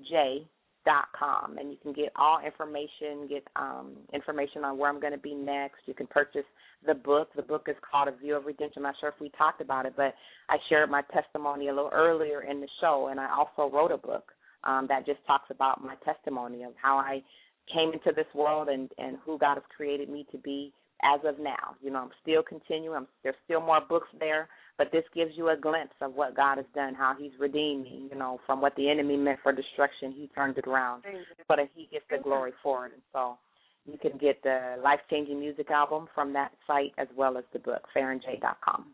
J dot com, and you can get all information. Get um, information on where I'm going to be next. You can purchase the book. The book is called A View of Redemption. I'm not sure if we talked about it, but I shared my testimony a little earlier in the show, and I also wrote a book um, that just talks about my testimony of how I came into this world and and who God has created me to be as of now. You know, I'm still continuing. I'm, there's still more books there, but this gives you a glimpse of what God has done, how He's redeemed me. You know, from what the enemy meant for destruction, He turned it around, so that He gets the glory for it. And so, you can get the life changing music album from that site as well as the book, FahrenJ.com.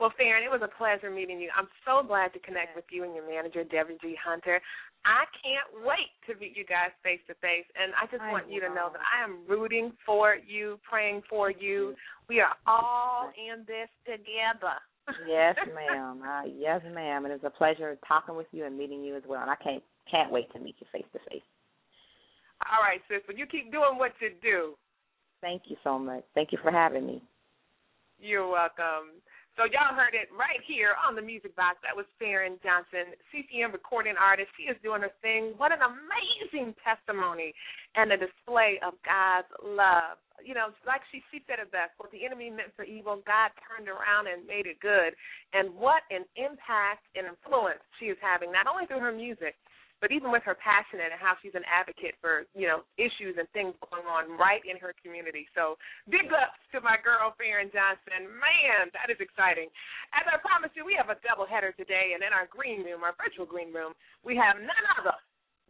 Well, Fahren, it was a pleasure meeting you. I'm so glad to connect with you and your manager, Debbie G. Hunter. I can't wait to meet you guys face to face, and I just I want you to know know. that I am rooting for you, praying for you. We are all in this together. Yes, ma'am. Uh, yes, ma'am. And it's a pleasure talking with you and meeting you as well. And I can't can't wait to meet you face to face. All right, sis. Well, you keep doing what you do. Thank you so much. Thank you for having me. You're welcome. So y'all heard it right here on the Music Box. That was Fahren Johnson, CCM recording artist. She is doing her thing. What an amazing testimony and a display of God's love. You know, like she she said it best, what the enemy meant for evil, God turned around and made it good. And what an impact and influence she is having, not only through her music, but even with her passion and how she's an advocate for you know issues and things going on right in her community. So big ups to my girl Fahren Johnson. Man, that is exciting. As I promised you, we have a double header today, and in our green room, our virtual green room, we have none other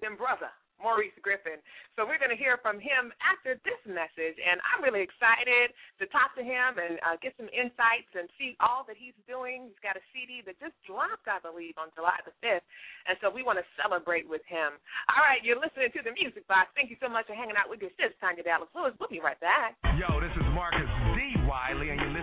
than brother Maurice Griffith. So we're going to hear from him after this message, and I'm really excited to talk to him and uh, get some insights and see all that he's doing. He's got a CD that just dropped, I believe, on July the 5th, and so we want to celebrate with him. All right, you're listening to the Music Box. Thank you so much for hanging out with your sis, Tanya Dallas Lewis. We'll be right back. Yo, this is Marcus D. Wiley, and you're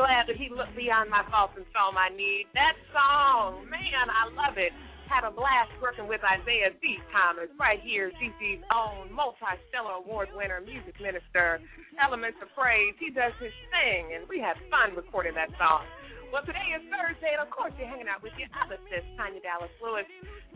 glad that he looked beyond my faults and saw my need. That song, man, I love it. had a blast working with Isaiah D. Thomas right here, DC's own multi-stellar award winner, music minister, Elements of Praise. He does his thing, and we had fun recording that song. Well, today is Thursday, and of course, you're hanging out with your other sis, Tanya Dallas Lewis.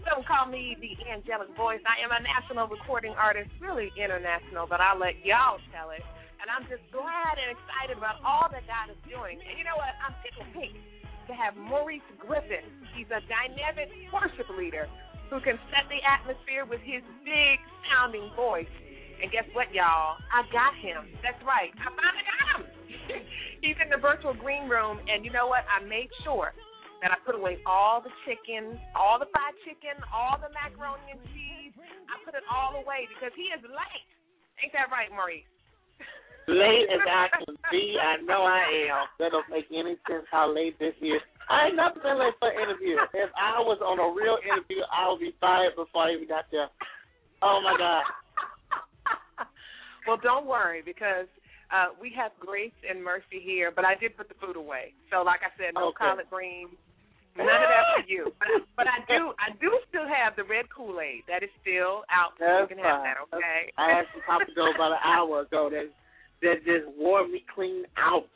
Don't call me the angelic voice. I am a national recording artist, really international, but I'll let y'all tell it. And I'm just glad and excited about all that God is doing. And you know what? I'm tickled pink to have Maurice Griffith. He's a dynamic worship leader who can set the atmosphere with his big sounding voice. And guess what, y'all? I got him. That's right. I finally got him. He's in the virtual green room, and you know what? I made sure that I put away all the chicken, all the fried chicken, all the macaroni and cheese. I put it all away because he is late. Ain't that right, Maurice? Late as I can be, I know I am. That don't make any sense how late this is. I ain't never been late for an interview. If I was on a real interview, I would be fired before I even got there. Oh my God. well, don't worry because uh, we have grace and mercy here, but I did put the food away. So, like I said, no Okay. collard greens, none of that for you. But, but I do, I do still have the red Kool Aid. That is still out. That's you can have that, okay? I had some Papa Joe about an hour ago that that just wore me clean out.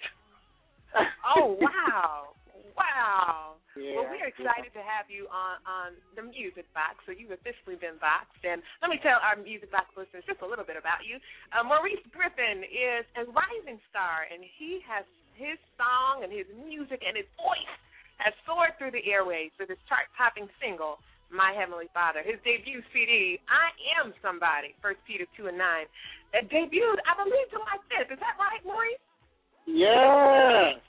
oh wow, wow. Yeah, well, we're excited to have you on on the Music Box. So you've officially been boxed, and let me tell our Music Box listeners just a little bit about you. Uh, Maurice Griffith is a rising star, and he has his song and his music and his voice has soared through the airwaves with his chart-topping single. My Heavenly Father, his debut CD, I Am Somebody, First Peter 2 and 9, that debuted, I believe, July 5th. Is that right, Maurice? Yes.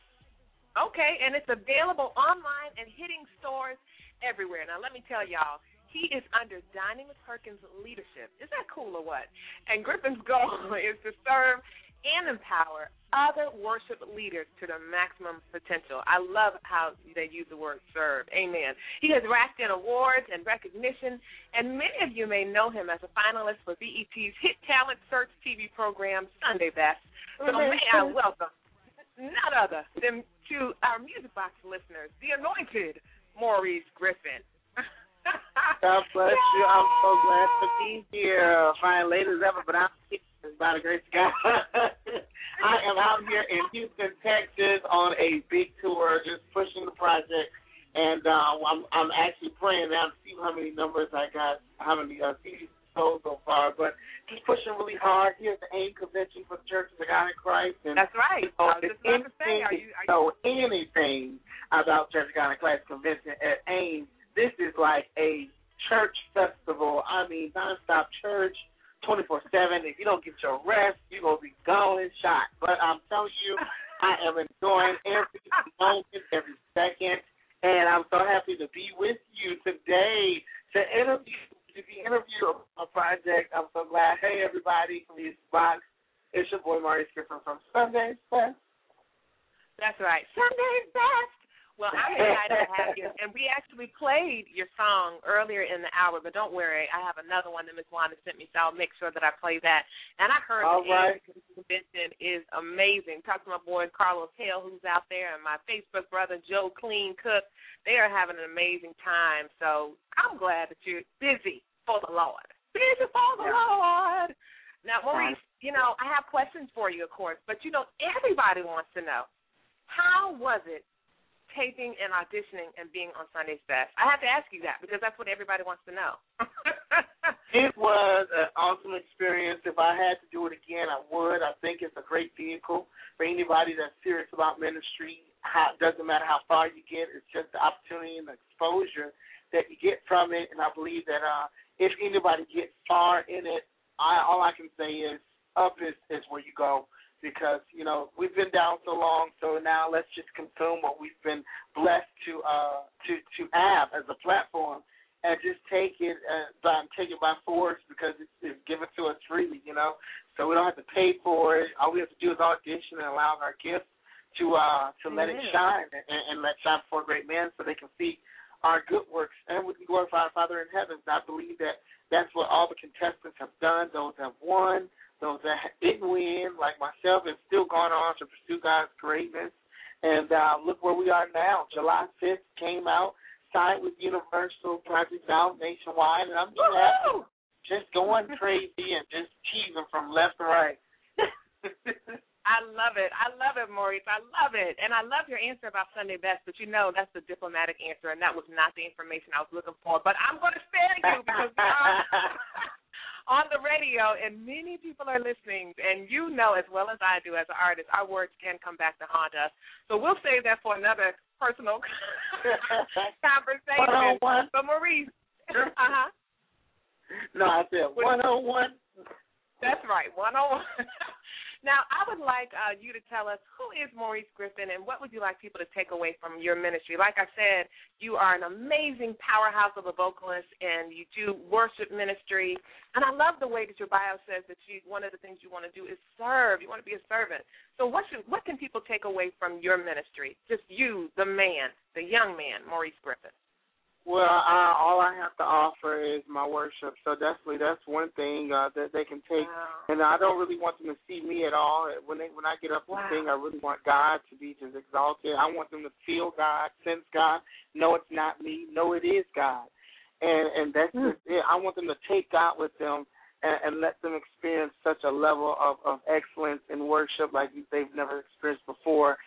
Okay, and it's available online and hitting stores everywhere. Now, let me tell y'all, he is under Dining with Perkins leadership. Is that cool or what? And Griffith's goal is to serve and empower other worship leaders to their maximum potential. I love how they use the word serve. Amen. He has racked in awards and recognition, and many of you may know him as a finalist for BET's hit talent search TV program, Sunday Best. So may I welcome none other than to our Music Box listeners, the anointed Maurice Griffith. God bless you. I'm so glad to be here. Fine ladies as ever, but I'm here by the grace of God. I am out here in Houston, Texas on a big tour, just pushing the project. And uh, I'm I'm actually praying now to see how many numbers I got, how many uh, CDs sold so far. But just pushing really hard here at the AIM convention for the Church of the God in Christ. And That's right. So I was just about to say, anything are you, are you know anything about Church of God in Christ convention at AIM, this is like a church festival. I mean, nonstop church, 24 7. If you don't get your rest, you're to be gone and shot. But I'm telling you, I am enjoying every moment, every second. And I'm so happy to be with you today to interview to be on a project. I'm so glad. Hey everybody from Music Box. It's your boy Maurice Griffith from Sunday's Best. That's right. Sunday's best. Well, I'm excited to have you. And we actually played your song earlier in the hour, but don't worry, I have another one that Miss Wanda sent me, so I'll make sure that I play that. And I heard All the right. Convention is amazing. Talk to my boy Carlos Hale, who's out there, and my Facebook brother Joe Clean Cook. They are having an amazing time. So I'm glad that you're busy for the Lord. Busy for the Lord. Now, Maurice, you know, I have questions for you, of course, but you know, everybody wants to know how was it taping and auditioning and being on Sunday's Best? I have to ask you that because that's what everybody wants to know. It was an awesome experience. If I had to do it again, I would. I think it's a great vehicle for anybody that's serious about ministry. How, doesn't matter how far you get, it's just the opportunity and the exposure that you get from it. And I believe that uh, if anybody gets far in it, I, all I can say is up is, is where you go. Because you know we've been down so long, so now let's just consume what we've been blessed to uh, to to have as a platform and just take it uh, by take it by force because it's, it's given to us freely, you know. So we don't have to pay for it. All we have to do is audition and allow our gifts to uh to let it shine and, and let shine before great men, so they can see our good works and we can glorify our Father in heaven. I believe that that's what all the contestants have done. Those have won, those that didn't win, like myself, have still gone on to pursue God's greatness. And uh, look where we are now. July 5th came out signed with Universal, projects out nationwide, and I'm just happy, just going crazy and just cheesing from left to right. I love it. I love it, Maurice. I love it. And I love your answer about Sunday best, but you know that's the diplomatic answer, and that was not the information I was looking for. But I'm going to spare you because are on the radio, and many people are listening. And you know as well as I do as an artist, our words can come back to haunt us. So we'll save that for another personal conversation. One-on-one. But Maurice, uh huh. No, I said one on one. That's right, one on one. Now, I would like uh, you to tell us who is Maurice Griffith and what would you like people to take away from your ministry? Like I said, you are an amazing powerhouse of a vocalist and you do worship ministry. And I love the way that your bio says that you one of the things you want to do is serve. You want to be a servant. So what should, what can people take away from your ministry? Just you, the man, the young man, Maurice Griffith. Well, uh, all I have to offer is my worship. So definitely, that's one thing uh, that they can take. Wow. And I don't really want them to see me at all. When they when I get up Wow. and sing, I really want God to be just exalted. I want them to feel God, sense God. No, it's not me. No, it is God. And and that's Mm. just it. I want them to take God with them and, and let them experience such a level of, of excellence in worship like they've never experienced before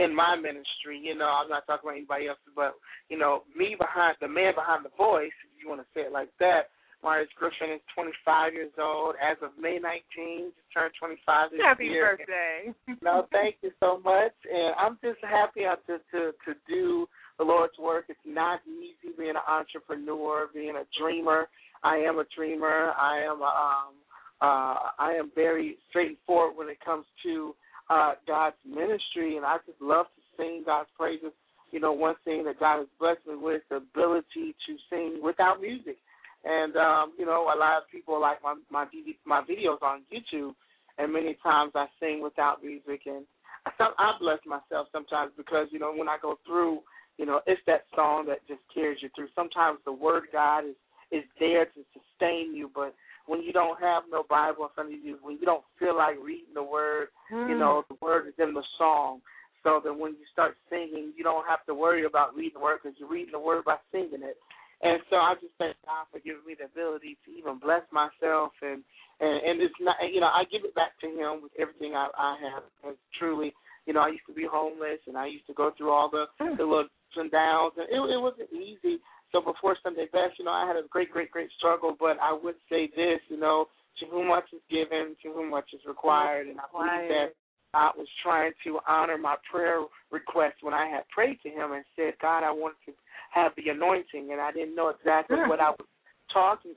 in my ministry. You know, I'm not talking about anybody else, but you know, me behind the man behind the voice, if you want to say it like that. Maurice Griffith is 25 years old. As of May 19, just turned 25 this Happy year. birthday. No, thank you so much, and I'm just happy to to to do the Lord's work. It's not easy being an entrepreneur, being a dreamer. I am a dreamer. I am a, um uh I am very straightforward when it comes to uh God's ministry, and I just love to sing God's praises. You know, one thing that God has blessed me with is the ability to sing without music. And um, you know, a lot of people like my my DV, my videos on YouTube, and many times I sing without music, and I, I bless myself sometimes because you know when I go through, you know, it's that song that just carries you through. Sometimes the Word God is is there to sustain you, but when you don't have no Bible in front of you, when you don't feel like reading the Word, you hmm. know, the Word is in the song. So that when you start singing, you don't have to worry about reading the Word because you're reading the Word by singing it. And so I just thank God for giving me the ability to even bless myself and and, and it's not you know I give it back to Him with everything I, I have. Because truly, you know, I used to be homeless and I used to go through all the hmm. the little ups and downs, and it, it wasn't easy. So before Sunday best, you know, I had a great, great, great struggle. But I would say this, you know, to whom much is given, to whom much is required, and I believe that I was trying to honor my prayer request when I had prayed to Him and said, God, I want to have the anointing, and I didn't know exactly Sure. what I was talking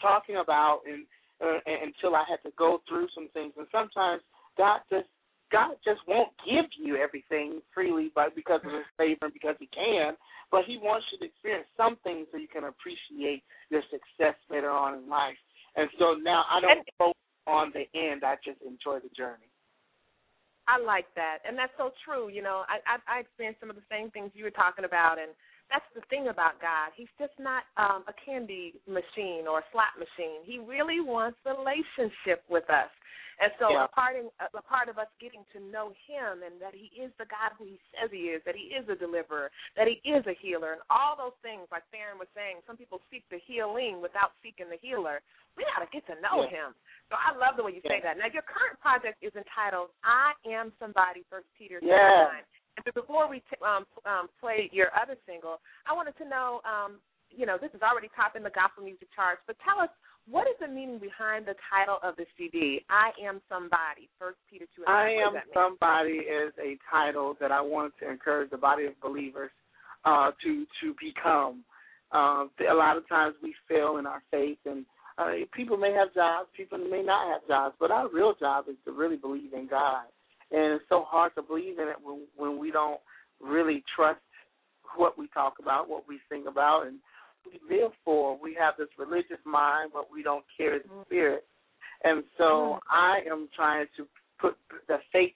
talking about, and uh, until I had to go through some things. And sometimes God just God just won't give you everything freely, but because of His favor and because He can. But He wants you to experience some things so you can appreciate your success later on in life. And so now I don't focus on the end; I just enjoy the journey. I like that, and that's so true. You know, I, I I experienced some of the same things you were talking about, and that's the thing about God. He's just not um, a candy machine or a slot machine. He really wants relationship with us. And so yeah. a part in, a part of us getting to know him and that he is the God who he says he is, that he is a deliverer, that he is a healer, and all those things like Fahren was saying, some people seek the healing without seeking the healer. We gotta get to know yeah. him. So I love the way you yeah. say that. Now your current project is entitled I Am Somebody, first Peter yeah. 9 before we t- um, um, play your other single, I wanted to know, um, you know, this is already topping the gospel music charts, but tell us what is the meaning behind the title of the CD? "I Am Somebody." First Peter two. I am somebody is a title that I want to encourage the body of believers uh, to to become. Uh, a lot of times we fail in our faith, and uh, people may have jobs, people may not have jobs, but our real job is to really believe in God. And it's so hard to believe in it when when we don't really trust what we talk about, what we sing about, and we live for. We have this religious mind, but we don't carry the mm-hmm. spirit. And so mm-hmm. I am trying to put the faith,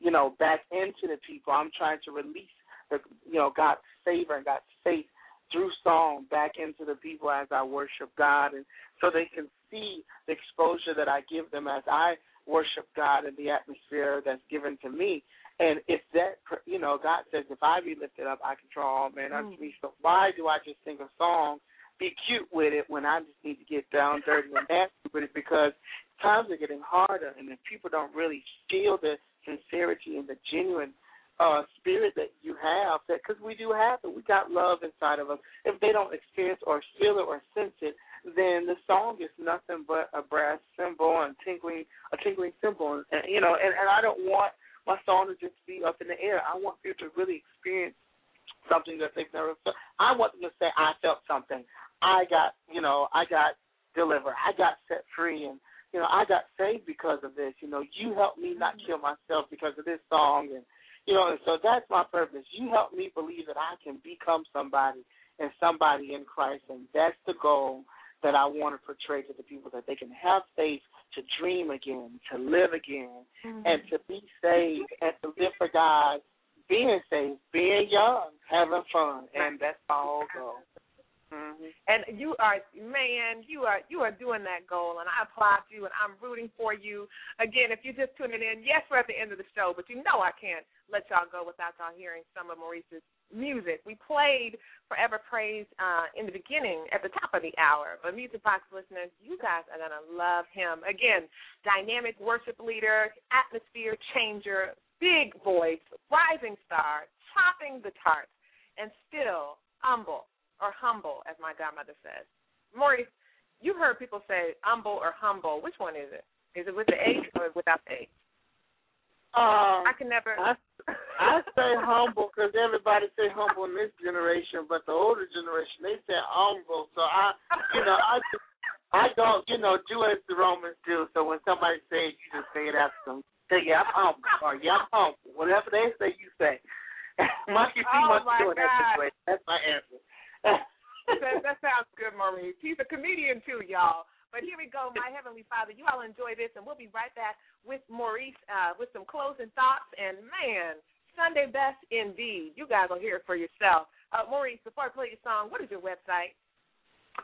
you know, back into the people. I'm trying to release the, you know, God's favor and God's faith through song back into the people as I worship God, and so they can see the exposure that I give them as I worship God in the atmosphere that's given to me. And if that, you know, God says, if I be lifted up, I can draw all men unto me. So why do I just sing a song, be cute with it, when I just need to get down dirty and nasty with it? Because times are getting harder, and if people don't really feel the sincerity and the genuine uh spirit that you have, that because we do have it, we got love inside of us. If they don't experience or feel it or sense it, then the song is nothing but a brass cymbal and tinkling, a tinkling cymbal, and you know. And, and I don't want my song to just be up in the air. I want people to really experience something that they've never felt. I want them to say, "I felt something. I got, you know, I got delivered. I got set free, and you know, I got saved because of this. You know, you helped me not kill myself because of this song, and you know, and so that's my purpose. You helped me believe that I can become somebody and somebody in Christ, and that's the goal that I want to portray to the people that they can have faith to dream again, to live again, Mm-hmm. and to be saved and to live for God, being saved, being young, having fun, and that's whole goal. Mm-hmm. And you are, man, you are you are doing that goal, and I applaud you, and I'm rooting for you. Again, if you're just tuning in, yes, we're at the end of the show, but you know I can't let y'all go without y'all hearing some of Maurice's music. We played Forever Praise uh, in the beginning, at the top of the hour. But Music Box listeners, you guys are gonna love him. Again, dynamic worship leader, atmosphere changer, big voice, rising star, topping the charts, and still humble or humble, as my godmother says. Maurice, you heard people say humble or humble. Which one is it? Is it with the H or without the H? Um, I can never. I, I say humble because everybody say humble in this generation, but the older generation they say humble. So I, you know, I just, I don't, you know, do as the Romans do. So when somebody says, you just say it after them. Say yeah, I'm humble, or yeah, I'm humble. Whatever they say, you say. Monkey see, Oh, monkey my do. The. That's my answer. that, that sounds good, Maurice. He's a comedian too, y'all. But here we go, my heavenly Father. You all enjoy this, and we'll be right back with Maurice uh, with some closing thoughts. And man, Sunday best indeed. You guys will hear it for yourself. Uh, Maurice, before I play your song, what is your website?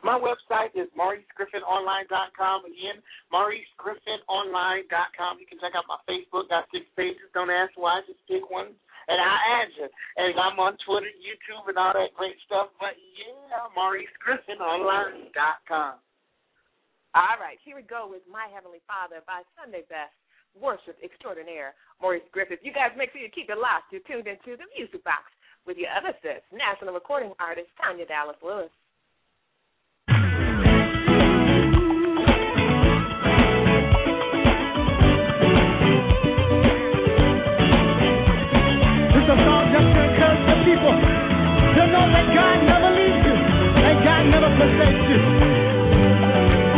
My website is MauriceGriffithOnline.com. Again, MauriceGriffithOnline.com. You can check out my Facebook. Got six pages. Don't ask why. Just pick one, and add you. And I'm on Twitter, YouTube, and all that great stuff. But yeah, MauriceGriffithOnline.com. All right, here we go with My Heavenly Father by Sunday Best Worship Extraordinaire, Maurice Griffith. You guys make sure you keep it locked. You're tuned into the Music Box with your other sis, national recording artist Tanya Dallas Lewis. It's a song just to people to know that God never leaves you and God never forsakes you.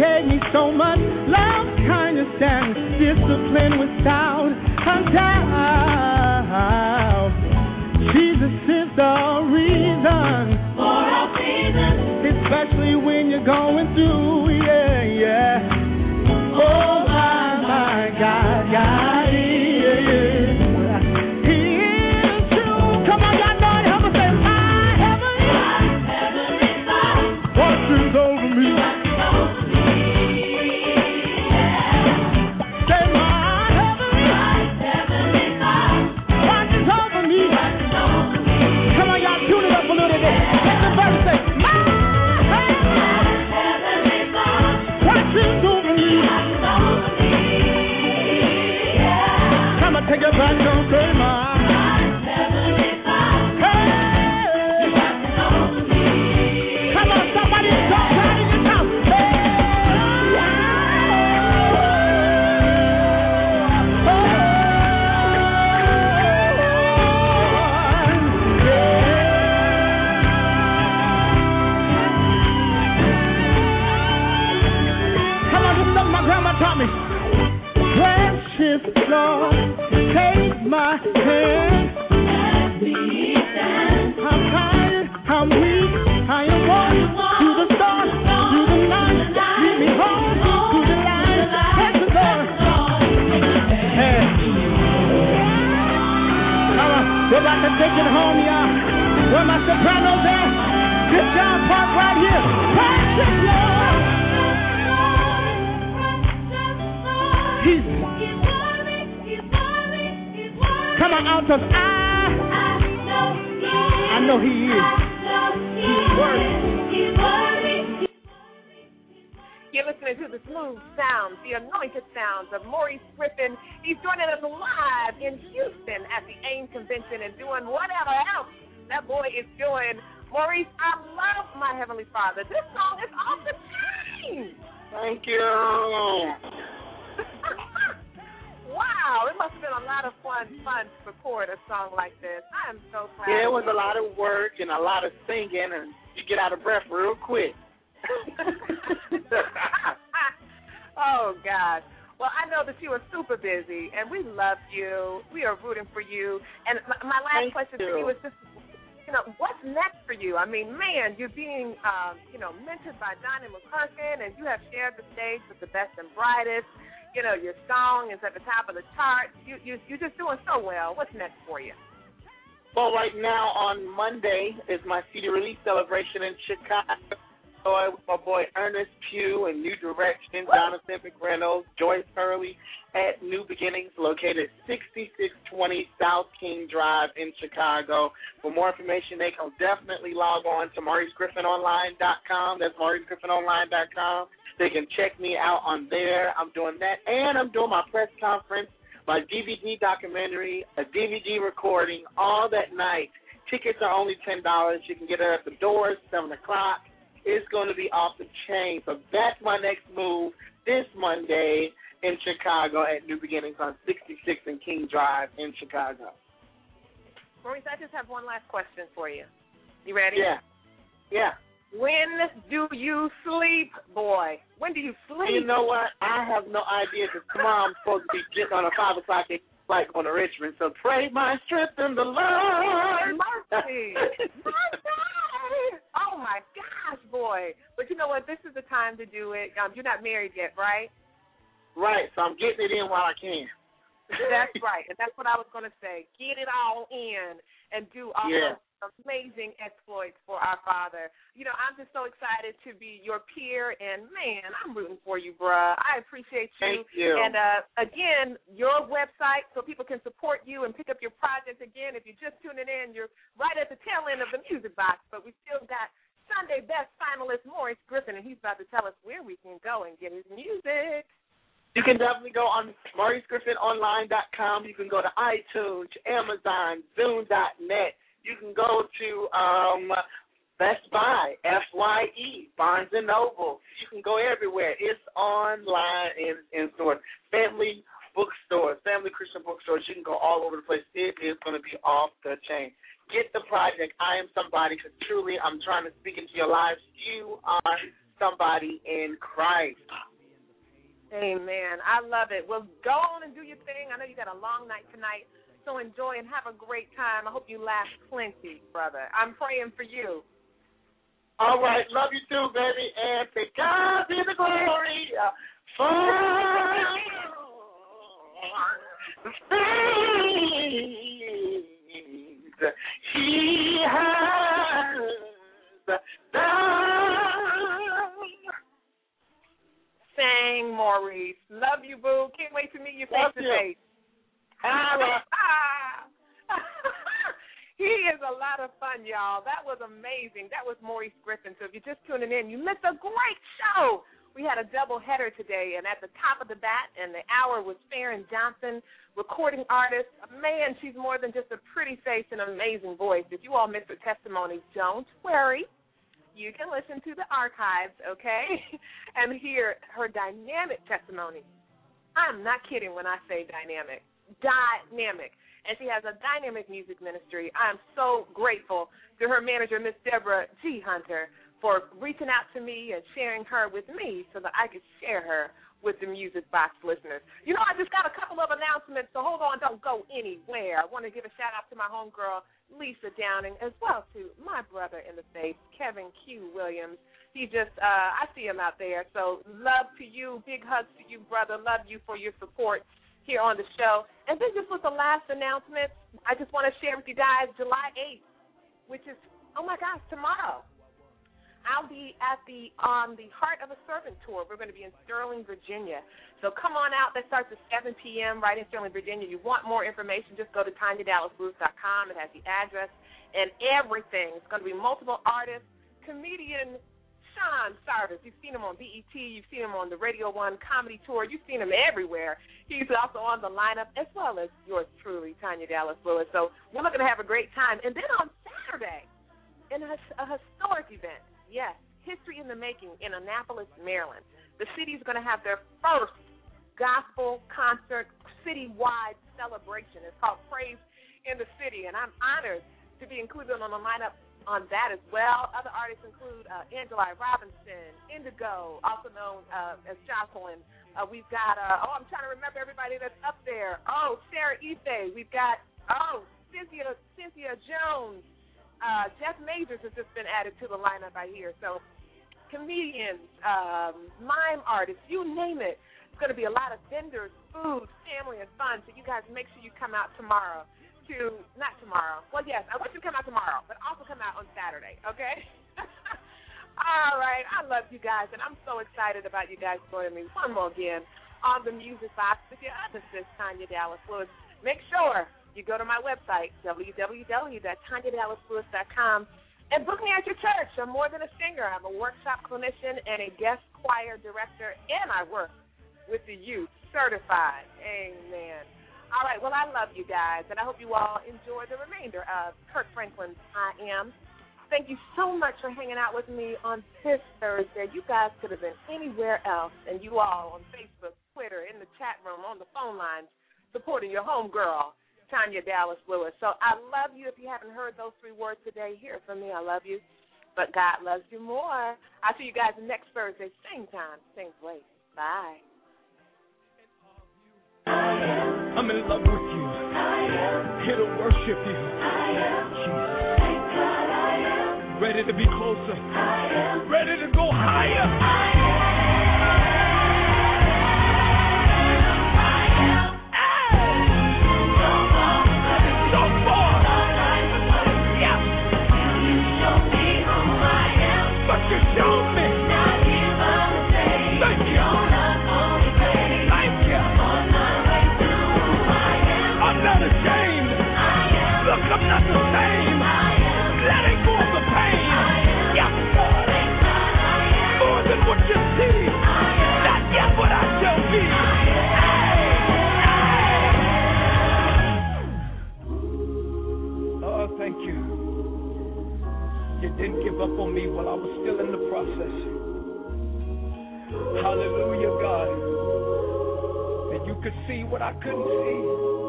gave me so much love, kindness, and discipline without a doubt. Jesus is the reason, for our season, especially when you're going through, yeah, yeah. In Chicago. So I my boy Ernest Pugh and New Direction, Jonathan McReynolds, Joyce Hurley at New Beginnings, located 6620 South King Drive in Chicago. For more information, they can definitely log on to MauriceGriffithOnline.com. That's MauriceGriffithOnline.com. They can check me out on there. I'm doing that, and I'm doing my press conference, my DVD documentary, a DVD recording, all that night. Tickets are only ten dollars. You can get it at the doors, seven o'clock. It's going to be off the chain. So that's my next move this Monday in Chicago at New Beginnings on 66 and King Drive in Chicago. Maurice, I just have one last question for you. You ready? Yeah, yeah. When do you sleep, boy? When do you sleep? You know what? I have no idea because tomorrow I'm supposed to be getting on a five o'clock flight going to Richmond. So pray my strength in the Lord. Mercy. Mercy. Oh my gosh, boy. But you know what? This is the time to do it. Um, you're not married yet, right? Right. So I'm getting it in while I can. That's right. And that's what I was going to say. Get it all in and do all Yeah. Amazing exploits for our Father. You know, I'm just so excited to be your peer, and man, I'm rooting for you, bruh. I appreciate you. Thank you. And uh, again, your website so people can support you and pick up your project. Again, if you're just tuning in, you're right at the tail end of the music box, but we still got Sunday Best finalist Maurice Griffith, and he's about to tell us where we can go and get his music. You can definitely go on MauriceGriffithOnline.com. You can go to iTunes, Amazon, Zoom.net. You can go to um, Best Buy, F-Y-E, Barnes & Noble. You can go everywhere. It's online in, in stores. Family bookstores, family Christian bookstores. You can go all over the place. It is going to be off the chain. Get the project. I am somebody because truly I'm trying to speak into your lives. You are somebody in Christ. Amen. I love it. Well, go on and do your thing. I know you got a long night tonight, so enjoy and have a great time. I hope you laugh plenty, brother. I'm praying for you. All right, love you too, baby, and to God be the glory for things He has done. Sang Maurice. Love you, boo. Can't wait to meet you face to face. He is a lot of fun, y'all. That was amazing. That was Maurice Griffith. So if you're just tuning in, you missed a great show. We had a double header today, and at the top of the bat and the hour was Fahren Johnson, recording artist. Man, she's more than just a pretty face and amazing voice. If you all missed her testimony, don't worry. You can listen to the archives, okay, and hear her dynamic testimony. I'm not kidding when I say dynamic. Dynamic. And she has a dynamic music ministry. I'm so grateful to her manager, Miss Deborah G. Hunter, for reaching out to me and sharing her with me so that I could share her with the Music Box listeners. You know, I just got a couple of announcements, so hold on, don't go anywhere. I want to give a shout out to my homegirl, Lisa Downing, as well to my brother in the faith, Kevin Q. Williams. He just, uh, I see him out there. So love to you, big hugs to you, brother. Love you for your support here on the show. And then just with the last announcement, I just want to share with you guys July 8th, which is, oh my gosh, tomorrow. I'll be at the on the Heart of a Servant tour. We're going to be in Sterling, Virginia. So come on out. That starts at 7 p.m. right in Sterling, Virginia. You want more information? Just go to TanyaDallasLewis.com. It has the address and everything. It's going to be multiple artists, comedian Sean Sarvis. You've seen him on BET. You've seen him on the Radio One comedy tour. You've seen him everywhere. He's also on the lineup as well as yours truly, Tanya Dallas Lewis. So we're looking to have a great time. And then on Saturday, in a, a historic event, yes, history in the making in Annapolis, Maryland. The city is going to have their first gospel concert citywide celebration. It's called Praise in the City, and I'm honored to be included on the lineup on that as well. Other artists include uh, Angela Robinson, Indigo, also known uh, as Jocelyn. Uh, we've got, uh, oh, I'm trying to remember everybody that's up there. Oh, Sarah Ife. We've got, oh, Cynthia, Cynthia Jones. Uh, Jeff Majors has just been added to the lineup I hear. So comedians, um, mime artists, you name it. It's going to be a lot of vendors, food, family, and fun. So you guys make sure you come out tomorrow to, not tomorrow. Well, yes, I want you to come out tomorrow, but also come out on Saturday, okay? All right. I love you guys, and I'm so excited about you guys joining me one more again on the Music Box with your other sis, Tanya Dallas Lewis. Make sure you go to my website, www.tanyadallasLewis.com, and book me at your church. I'm more than a singer. I'm a workshop clinician and a guest choir director, and I work with the youth, certified. Amen. All right, well, I love you guys, and I hope you all enjoy the remainder of Kirk Franklin's I Am. Thank you so much for hanging out with me on this Thursday. You guys could have been anywhere else, and you all on Facebook, Twitter, in the chat room, on the phone lines, supporting your homegirl, Tanya Dallas Lewis. So I love you. If you haven't heard those three words today, hear it from me. I love you. But God loves you more. I'll see you guys next Thursday, same time, same place. Bye. I'm in love with you. Here to worship you. Jesus. Ready to be closer. Ready to go higher. Didn't give up on me while I was still in the process. Hallelujah, God. That you could see what I couldn't see.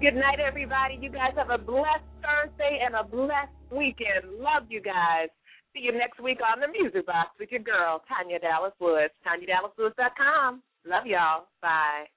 Good night, everybody. You guys have a blessed Thursday and a blessed weekend. Love you guys. See you next week on the Music Box with your girl, Tanya Dallas Lewis. TanyaDallasLewis.com. Love y'all. Bye.